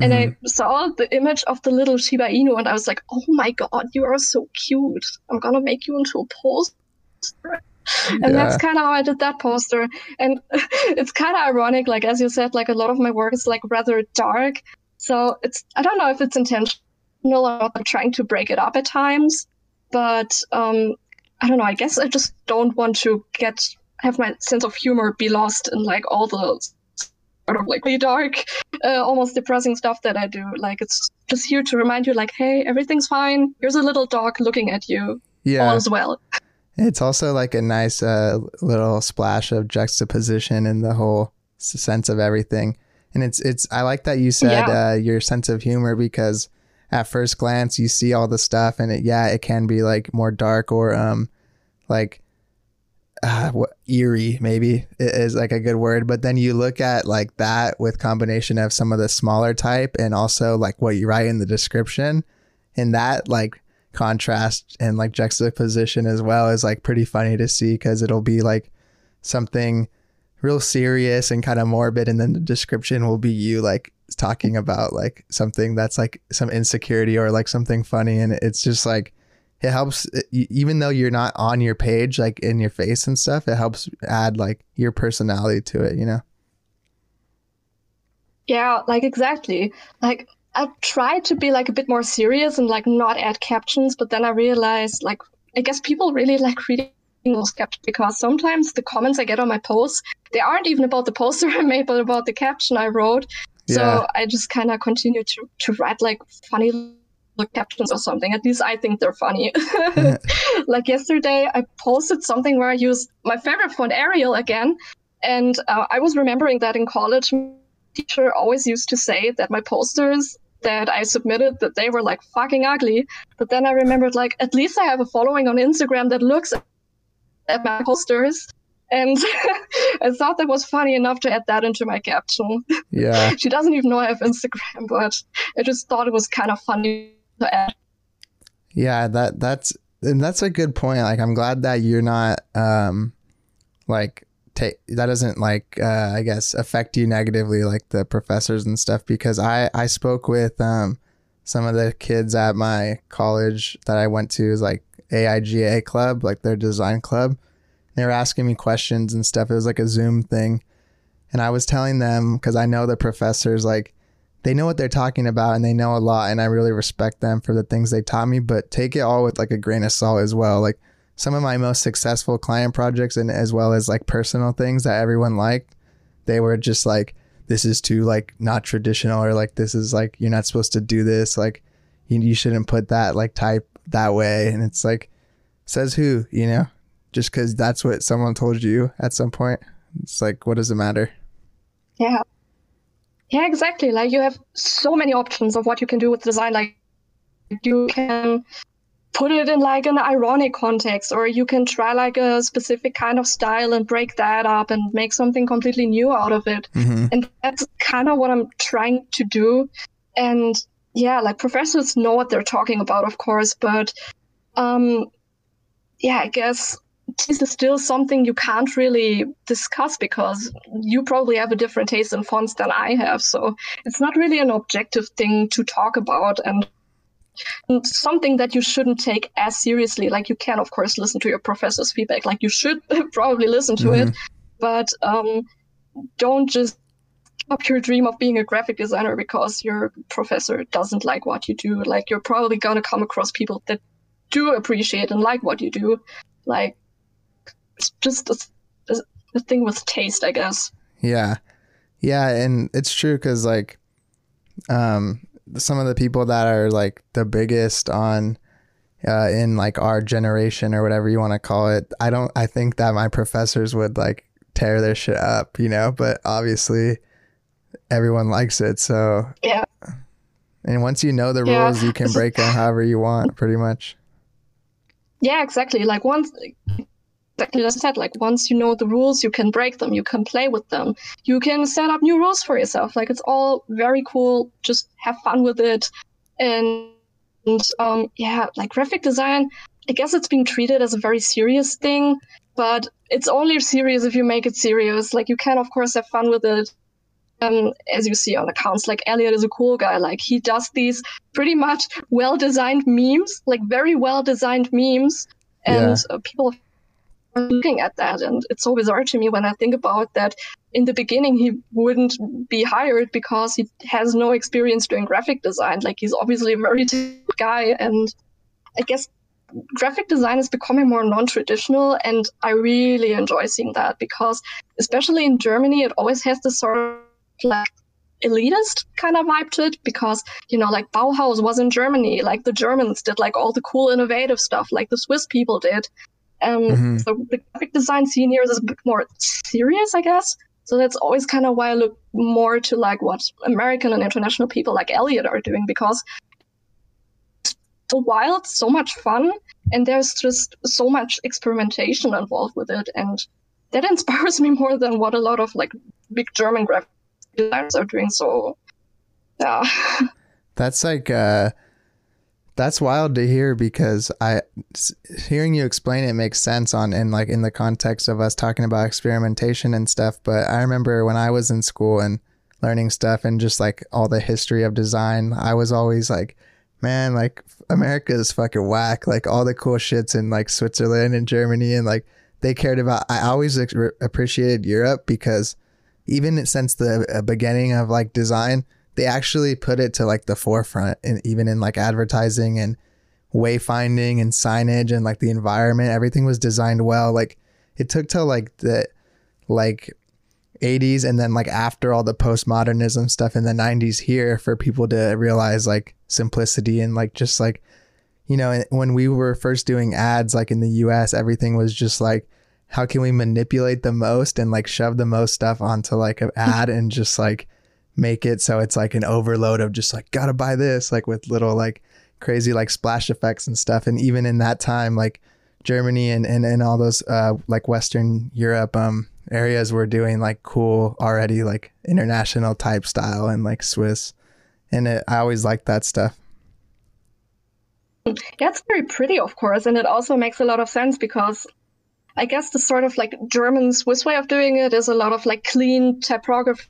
and mm-hmm. I saw the image of the little Shiba Inu, and I was like, "Oh my god, you are so cute! I'm gonna make you into a poster." and yeah. that's kind of how I did that poster. And <laughs> it's kind of ironic, like as you said, like a lot of my work is like rather dark. So it's I don't know if it's intentional or not. I'm trying to break it up at times, but um, I don't know. I guess I just don't want to get have my sense of humor be lost in like all the sort of like really dark, uh, almost depressing stuff that I do. Like it's just here to remind you, like, hey, everything's fine. Here's a little dog looking at you. Yeah. All is well. It's also like a nice uh, little splash of juxtaposition in the whole sense of everything. And it's it's I like that you said yeah. uh, your sense of humor because at first glance you see all the stuff and it yeah it can be like more dark or um like uh, what eerie maybe is like a good word. But then you look at like that with combination of some of the smaller type and also like what you write in the description. And that like contrast and like juxtaposition as well is like pretty funny to see because it'll be like something real serious and kind of morbid and then the description will be you like talking about like something that's like some insecurity or like something funny. And it's just like it helps even though you're not on your page like in your face and stuff it helps add like your personality to it you know yeah like exactly like I tried to be like a bit more serious and like not add captions, but then I realized like I guess people really like reading those captions because sometimes the comments I get on my posts they aren't even about the poster <laughs> I made, but about the caption I wrote. Yeah. So I just kind of continue to to write like funny captions or something. At least I think they're funny. <laughs> like yesterday, I posted something where I used my favorite font Arial again, and uh, I was remembering that in college, my teacher always used to say that my posters that I submitted that they were like fucking ugly. But then I remembered like at least I have a following on Instagram that looks at my posters. And <laughs> I thought that was funny enough to add that into my caption. Yeah. <laughs> she doesn't even know I have Instagram, but I just thought it was kind of funny. Yeah, that that's and that's a good point. Like I'm glad that you're not um like take that doesn't like uh, I guess affect you negatively like the professors and stuff because I I spoke with um some of the kids at my college that I went to is like AIGA club like their design club They were asking me questions and stuff. It was like a Zoom thing. And I was telling them because I know the professors like they know what they're talking about and they know a lot and I really respect them for the things they taught me, but take it all with like a grain of salt as well. Like some of my most successful client projects and as well as like personal things that everyone liked, they were just like this is too like not traditional or like this is like you're not supposed to do this like you, you shouldn't put that like type that way and it's like says who, you know? Just cuz that's what someone told you at some point. It's like what does it matter? Yeah. Yeah, exactly. Like you have so many options of what you can do with design. Like you can put it in like an ironic context, or you can try like a specific kind of style and break that up and make something completely new out of it. Mm-hmm. And that's kind of what I'm trying to do. And yeah, like professors know what they're talking about, of course, but um, yeah, I guess this is still something you can't really discuss because you probably have a different taste in fonts than I have. So it's not really an objective thing to talk about and, something that you shouldn't take as seriously. Like you can, of course, listen to your professor's feedback. Like you should <laughs> probably listen to mm-hmm. it, but um, don't just up your dream of being a graphic designer because your professor doesn't like what you do. Like you're probably gonna come across people that do appreciate and like what you do. Like it's just a, a thing with taste, I guess. Yeah, yeah, and it's true because like, um, some of the people that are like the biggest on, uh, in like our generation or whatever you want to call it, I don't. I think that my professors would like tear their shit up, you know. But obviously, everyone likes it, so yeah. And once you know the rules, you can break them however you want, pretty much. Yeah, exactly. Like once exactly as I said, like once you know the rules, you can break them, you can play with them, you can set up new rules for yourself. Like it's all very cool. Just have fun with it. And, and um, yeah, like graphic design, I guess it's being treated as a very serious thing, but it's only serious if you make it serious. Like you can, of course, have fun with it. Um, as you see on accounts, like Elliot is a cool guy. Like he does these pretty much well designed memes, like very well designed memes, and yeah. uh, people looking at that. And it's so bizarre to me when I think about that. In the beginning, he wouldn't be hired because he has no experience doing graphic design. Like, he's obviously a very good guy. And I guess graphic design is becoming more non-traditional and i really enjoy seeing that because especially in germany it always has this sort of like elitist kind of vibe to it because you know like bauhaus was in germany like the germans did like all the cool innovative stuff like the swiss people did um, mm-hmm. So the graphic design scene here is a bit more serious, I guess. So that's always kind of why I look more to like what American and international people like Elliot are doing because it's so wild, so much fun, and there's just so much experimentation involved with it, and that <laughs> inspires me more than what a lot of like big German graphic designers are doing. So, yeah. <laughs> That's like uh that's wild to hear because I hearing you explain it makes sense on in like in the context of us talking about experimentation and stuff. But I remember when I was in school and learning stuff and just like all the history of design, I was always like, man, like America is fucking whack. Like all the cool shits in like Switzerland and Germany and like they cared about. I always appreciated Europe because even since the uh, beginning of like design they actually put it to like the forefront and even in like advertising and wayfinding and signage and like the environment. Everything was designed well. Like it took till like the like 80s and then like after all the postmodernism stuff in the 90s here for people to realize like simplicity and like just like you know when we were first doing ads like in the US everything was just like how can we manipulate the most and like shove the most stuff onto like an <laughs> ad and just like make it so it's like an overload of just like gotta buy this like with little like crazy like splash effects and stuff. And even in that time like germany and and, and all those uh like western europe um areas were doing like cool already like international type style and like swiss. And it, i always liked that stuff. That's very pretty of course and it also makes a lot of sense because i guess the sort of like german swiss way of doing it is a lot of like clean typography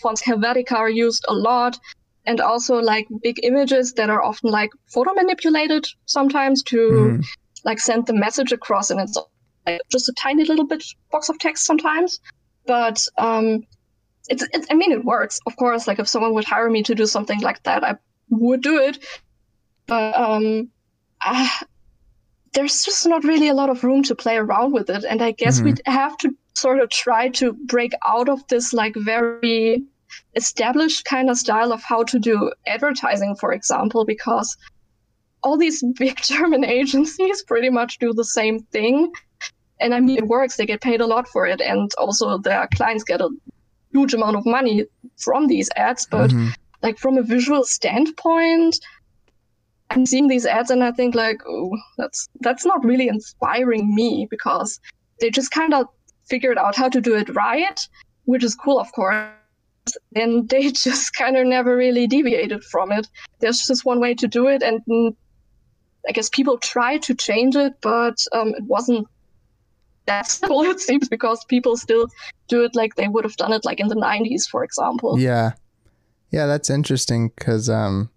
fonts Helvetica are used a lot. And also like big images that are often like photo manipulated sometimes to mm. like send the message across. And it's like just a tiny little bit box of text sometimes. But um, it's, it's I mean it works. Of course, like if someone would hire me to do something like that, I would do it. But um, I, there's just not really a lot of room to play around with it, and I guess mm-hmm. we'd have to sort of try to break out of this like very established kind of style of how to do advertising, for example, because all these <laughs> big German agencies pretty much do the same thing. And I mean, it works. They get paid a lot for it. And also their clients get a huge amount of money from these ads. But mm-hmm. like from a visual standpoint, I'm seeing these ads and I think like, oh, that's that's not really inspiring me because they just kind of figured out how to do it right, which is cool, of course. And <laughs> they just kind of never really deviated from it. There's just one way to do it, and mm, I guess people tried to change it, but um, it wasn't that <laughs> simple. It seems because people still do it like they would have done it like in the '90s, for example. Yeah, yeah, that's interesting because um,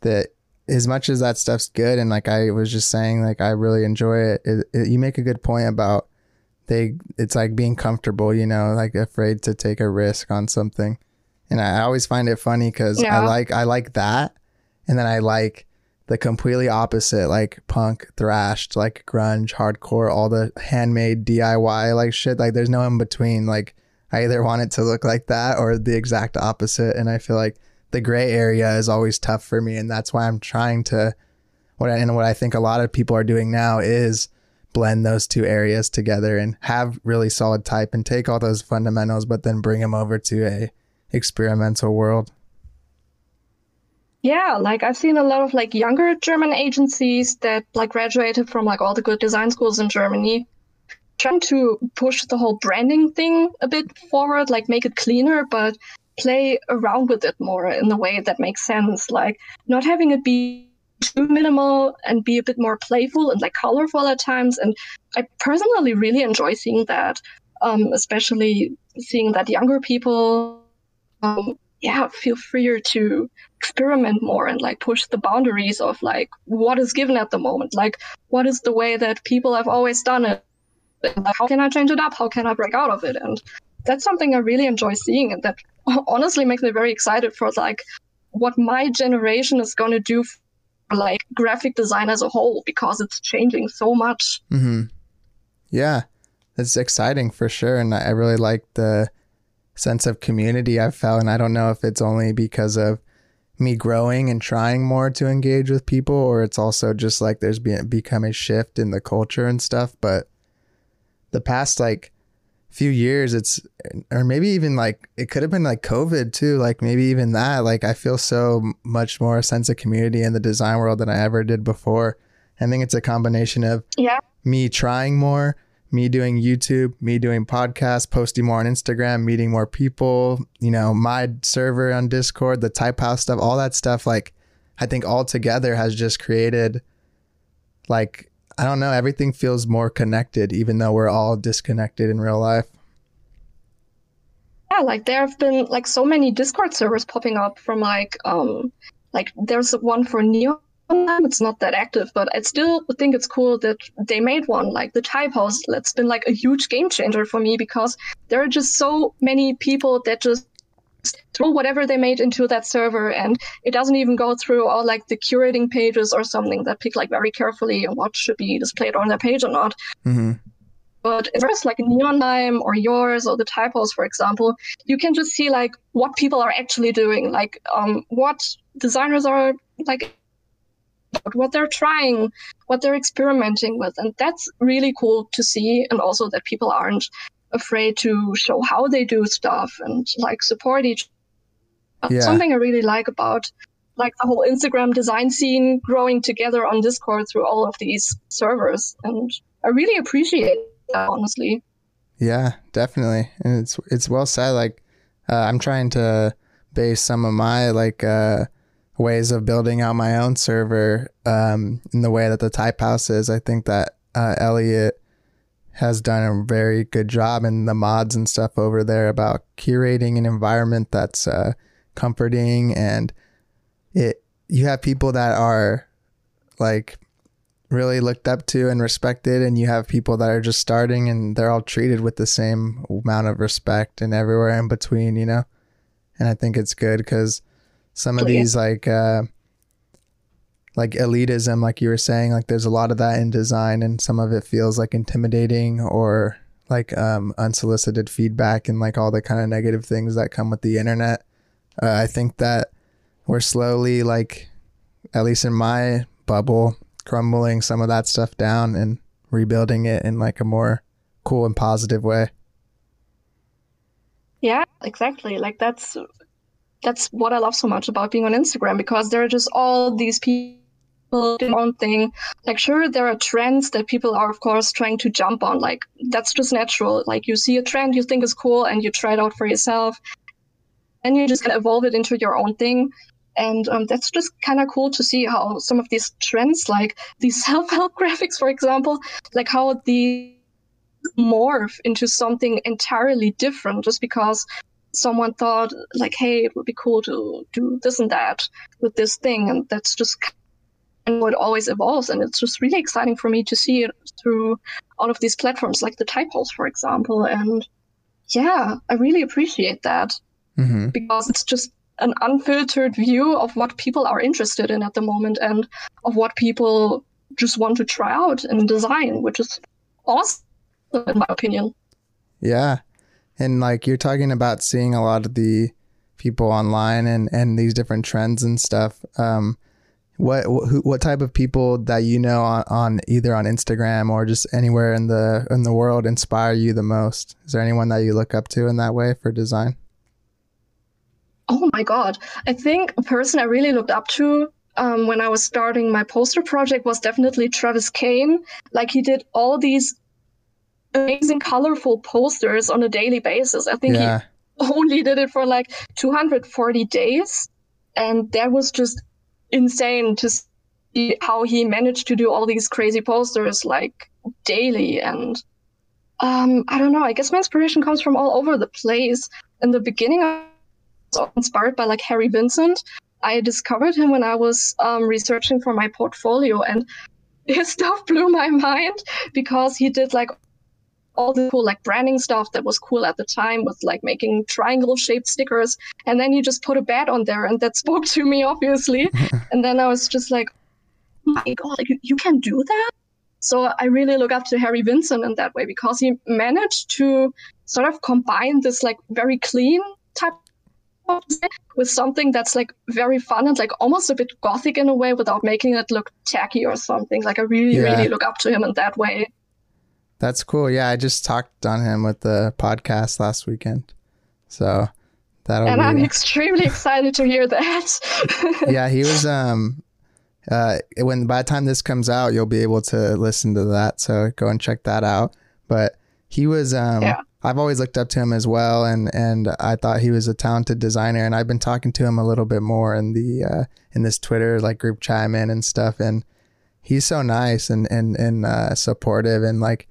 that as much as that stuff's good, and like I was just saying, like I really enjoy it. it, it you make a good point about they. It's like being comfortable, you know, like afraid to take a risk on something. And I always find it funny because yeah. I like I like that, and then I like the completely opposite, like punk, thrashed, like grunge, hardcore, all the handmade DIY like shit. Like there's no in between. Like I either want it to look like that or the exact opposite. And I feel like the gray area is always tough for me. And that's why I'm trying to what I, and what I think a lot of people are doing now is blend those two areas together and have really solid type and take all those fundamentals, but then bring them over to a experimental world. Yeah, like I've seen a lot of like younger German agencies that like graduated from like all the good design schools in Germany trying to push the whole branding thing a bit forward, like make it cleaner, but play around with it more in a way that makes sense. Like not having it be too minimal and be a bit more playful and like colorful at times. And I personally really enjoy seeing that, um, especially seeing that younger people um, yeah, feel freer to experiment more and like push the boundaries of like what is given at the moment. Like, what is the way that people have always done it? Like, how can I change it up? How can I break out of it? And that's something I really enjoy seeing, and that <laughs> honestly makes me very excited for like what my generation is going to do like graphic design as a whole because it's changing so much. Mm-hmm. Yeah, it's exciting for sure, and I really like the sense of community I've felt. And I don't know if it's only because of me growing and trying more to engage with people, or it's also just like there's been become a shift in the culture and stuff. But the past like few years, it's or maybe even like it could have been like COVID too. Like maybe even that. Like I feel so much more a sense of community in the design world than I ever did before. I think it's a combination of yeah. me trying more me doing YouTube, me doing podcasts, posting more on Instagram, meeting more people, you know, my server on Discord, the Type House stuff, all that stuff, like I think all together has just created like I don't know, everything feels more connected, even though we're all disconnected in real life. Yeah, like there have been like so many Discord servers popping up from like um like there's one for Neon it's not that active, but I still think it's cool that they made one. Like the Type House, that's been like a huge game changer for me because there are just so many people that just throw whatever they made into that server and it doesn't even go through all like the curating pages or something that pick like very carefully what should be displayed on their page or not. Mm-hmm. But first like neon Neonlime or yours or the Type House, for example, you can just see like what people are actually doing, like um, what designers are like what they're trying, what they're experimenting with. And that's really cool to see. And also that people aren't afraid to show how they do stuff and like support each yeah. Something I really like about like the whole Instagram design scene growing together on Discord through all of these servers. And I really appreciate that, honestly. Yeah, definitely. And it's it's well said. Like uh, I'm trying to base some of my like uh ways of building out my own server um, in the way that the Type House is. I think that uh, Elliot has done a very good job in the mods and stuff over there about curating an environment that's uh, comforting and it. You have people that are like really looked up to and respected and you have people that are just starting and they're all treated with the same amount of respect and everywhere in between you know and i think it's good because some of these like uh like elitism like you were saying like there's a lot of that in design and some of it feels like intimidating or like um unsolicited feedback and like all the kind of negative things that come with the internet. Uh, i think that we're slowly like at least in my bubble crumbling some of that stuff down and rebuilding it in like a more cool and positive way. Yeah exactly. Like that's that's what i love so much about being on instagram because there are just all these people doing own thing. Like sure there are trends that people are of course trying to jump on. Like that's just natural. Like you see a trend you think is cool and you try it out for yourself. And you just kind of evolve it into your own thing. And um, that's just kind of cool to see how some of these trends, like these <laughs> self-help graphics, for example, like how the morph into something entirely different just because someone thought like hey it would be cool to do this and that with this thing. And that's just and what always evolves and it's just really exciting for me to see it through all of these platforms like the Type House for example and yeah i really appreciate that mm-hmm. because it's just an unfiltered view of what people are interested in at the moment and of what people just want to try out in design, which is awesome in my opinion. Yeah. And like you're talking about seeing a lot of the people online and and these different trends and stuff. Um what who, what type of people that you know on, on either on Instagram or just anywhere in the in the world inspire you the most? Is there anyone that you look up to in that way for design? Oh my God. I think a person I really looked up to um, when I was starting my poster project was definitely Travis Kane. Like he did all these amazing, colorful posters on a daily basis. I think yeah. he only did it for like 240 days. And that was just insane to see how he managed to do all these crazy posters like daily. And um, I don't know, I guess my inspiration comes from all over the place. In the beginning, I was inspired by like Harry Vincent. I discovered him when I was um, researching for my portfolio, and <laughs> his stuff blew my <laughs> mind because he did like all the cool like branding stuff that was cool at the time with like making triangle shaped stickers and then you just put a bat on there and that <laughs> spoke to me obviously <laughs> and then i was just like oh my god like, you can do that so i really look up to harry vincent in that way because he managed to sort of combine this like very clean type with something that's like very fun and like almost a bit gothic in a way without making it look tacky or something. Like I really, yeah. really look up to him in that way. That's cool. Yeah, I just talked on him with the podcast last weekend. So that'll be And be... I'm extremely excited to hear that. <laughs> yeah, he was um uh when by the time this comes out you'll be able to listen to that. So go and check that out. But he was um yeah. I've always looked up to him as well, and and I thought he was a talented designer. And I've been talking to him a little bit more in the uh, in this Twitter like group chime in and stuff. And he's so nice and and and uh, supportive, and like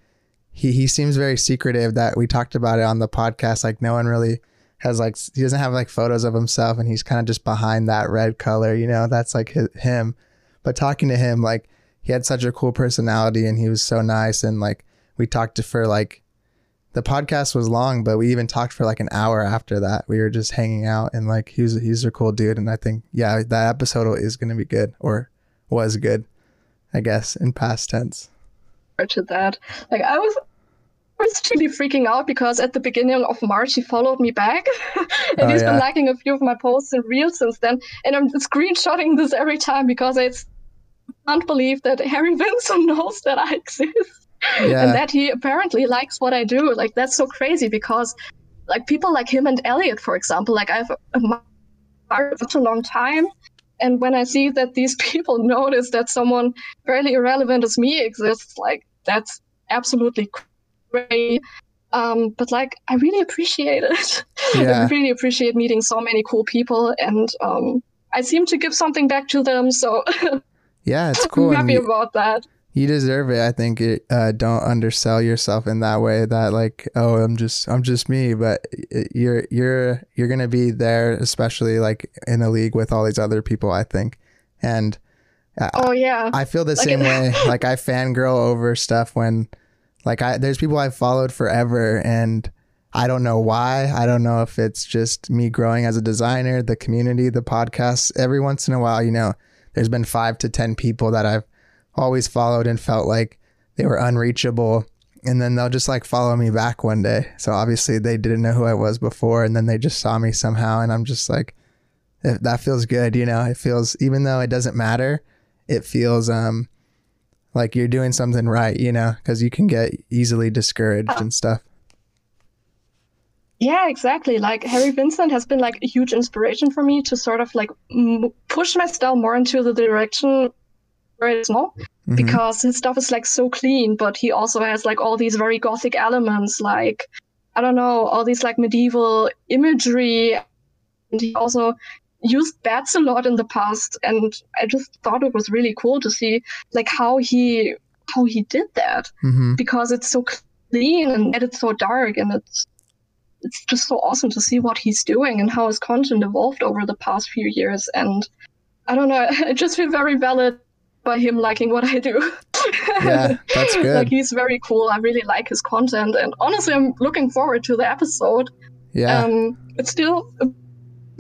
he he seems very secretive. That we talked about it on the podcast. Like no one really has like he doesn't have like photos of himself, and he's kind of just behind that red color. You know, that's like his, him. But talking to him, like he had such a cool personality, and he was so nice, and like we talked for like the podcast was long, but we even talked for like an hour after that. We were just hanging out and like he's he's a cool dude, and I think yeah, that episode is going to be good or was good, I guess in past tense. To that, like I was was really freaking out because at the beginning of March he followed me back, <laughs> and oh, he's yeah. been liking a few of my posts and reels since then. And I'm screenshotting this every time because I can't believe that Harry <laughs> Vincent knows that I exist yeah. and that he apparently likes what I do. Like that's so crazy because like people like him and Elliot, for example, like I've admired such a long time. And when I see that these <laughs> people notice that someone fairly irrelevant as me exists, like that's absolutely Um, but like I really appreciate it. <laughs> Yeah. I really appreciate meeting so many cool people, and um, I seem to give something back to them. So <laughs> yeah, it's cool. I'm happy about that you deserve it. I think it, uh, don't undersell yourself in that way. That like, oh, I'm just, I'm just me. But you're, you're, you're gonna be there, especially like in a league with all these other people. I think, and oh yeah. I feel the Like same it- way. <laughs> Like I fangirl over stuff when like I there's people I've followed forever and I don't know why. I don't know if it's just me growing as a designer, the community, the podcast. Every once in a while, you know, there's been five to ten people that I've always followed and felt like they were unreachable. And then they'll just like follow me back one day. So obviously they didn't know who I was before and then they just saw me somehow and I'm just like that feels good, you know. It feels even though it doesn't matter, it feels um like you're doing something right, you know, because you can get easily discouraged and stuff. Yeah, exactly. Like Harry Vincent has been like a huge inspiration for me to sort of like m- push my style more into the direction where it's not Mhm. because his stuff is like so clean, but he also has like all these very gothic elements, like I don't know, all these like medieval imagery. And he also used bats a lot in the past, and I just thought it was really cool to see like how he how he did that Mhm. because it's so clean and it's so dark and it's it's just so awesome to see what he's doing and how his content evolved over the past few years and i don't know <laughs> i just feel very valid by him liking what i do Yeah, <laughs> that's good. like he's very cool i really like his content and honestly i'm looking forward to the episode Yeah. um it's still weird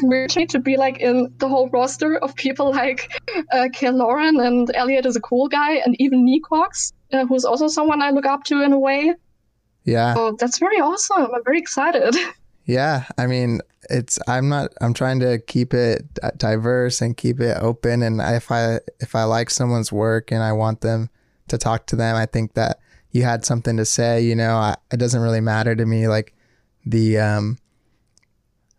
to me to be like in the whole roster of people like uh, Kel Lauren and Elliot is a cool guy and even Necox, uh, who's also someone I look up to in a way. yeah. So that's very awesome. I'm very excited. <laughs> Yeah, I mean, it's I'm not I'm trying to keep it diverse and keep it open and if I if I like someone's work and I want them to talk to them, I think that you had something to say, you know, I, it doesn't really matter to me like the um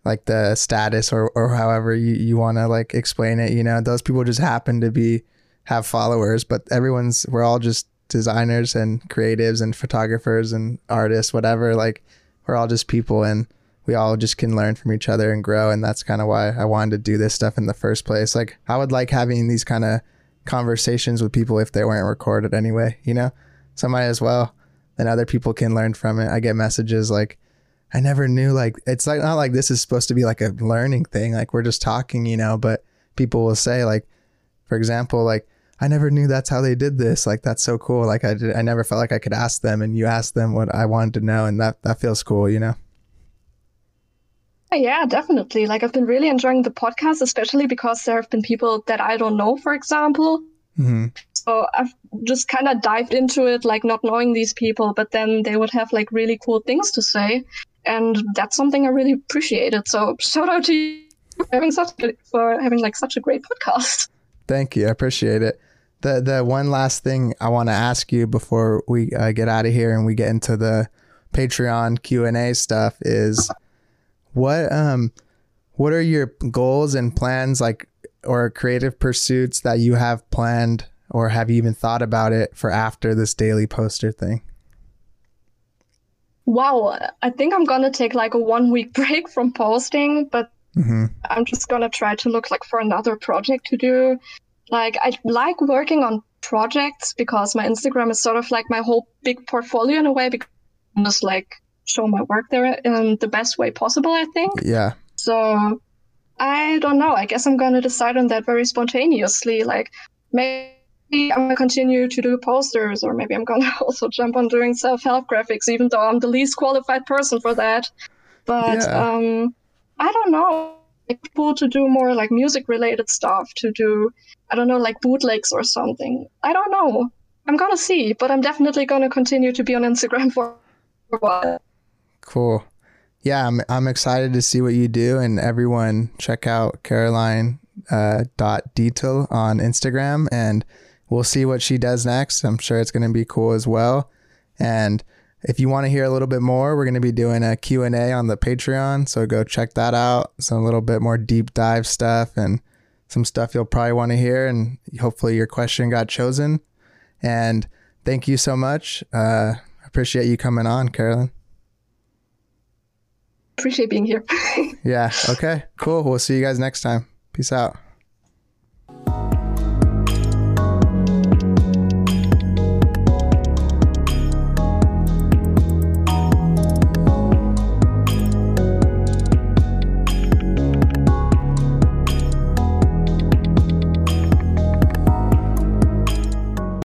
like the status or or however you you want to like explain it, you know. Those people just happen to be have followers, but everyone's we're all just designers and creatives and photographers and artists whatever like we're all just people and we all just can learn from each other and grow and that's kind of why I wanted to do this stuff in the first place. Like I would like having these kind of conversations with people if they weren't recorded anyway you know? So might as well and other people can learn from it. I get messages like I never knew like it's like not like this is supposed to be like a learning thing like we're just talking you know but people will say like for example like I never knew that's how they did this like that's so cool like I did I never felt like I could ask them and you asked them what I wanted to know and that that feels cool you know Yeah, definitely. Like I've been really enjoying the podcast, especially because there have been people that I don't know, for example. hmm So I've just kind of dived into it, like not knowing these people, but then they would have like really cool things to say, and that's something I really appreciated. So shout out to you for having such for having like such a great podcast. Thank you. I appreciate it. The the one last thing I want to ask you before we uh, get out of here and we get into the Patreon Q and A stuff is what um what are your goals and plans like or creative pursuits that you have planned or have you even thought about it for after this daily poster thing? Wow, I think I'm gonna take like a one week <laughs> break from posting, but hmm I'm just gonna try to look like for another project to do. Like I like working on projects because my Instagram is sort of like my whole big portfolio in a way because I just like show my work there in the best way possible, I think. Yeah. So I don't know. I guess I'm gonna decide on that very spontaneously. Like maybe I'm gonna continue to do posters, or maybe I'm gonna <laughs> also jump on doing self-help graphics, even though I'm the least qualified person for that. But Yeah. um, I don't know. Like cool to do more like music-related stuff. To do, I don't know, like bootlegs or something. I don't know. I'm gonna see, but I'm definitely gonna continue to be on Instagram for a while. Cool. Yeah, I'm I'm excited to see what you do, and everyone check out Caroline uh, dot Detail on Instagram, and we'll see what she does next. I'm sure it's going to be cool as well. And if you want to hear a little bit more, we're going to be doing a Q and A on the Patreon, so go check that out. Some a little bit more deep dive stuff and some stuff you'll probably want to hear, and hopefully your question got chosen. And thank you so much. Uh, appreciate you coming on, Carolyn. Appreciate being here. <laughs> Yeah. Okay. Cool. We'll see you guys next time. Peace out.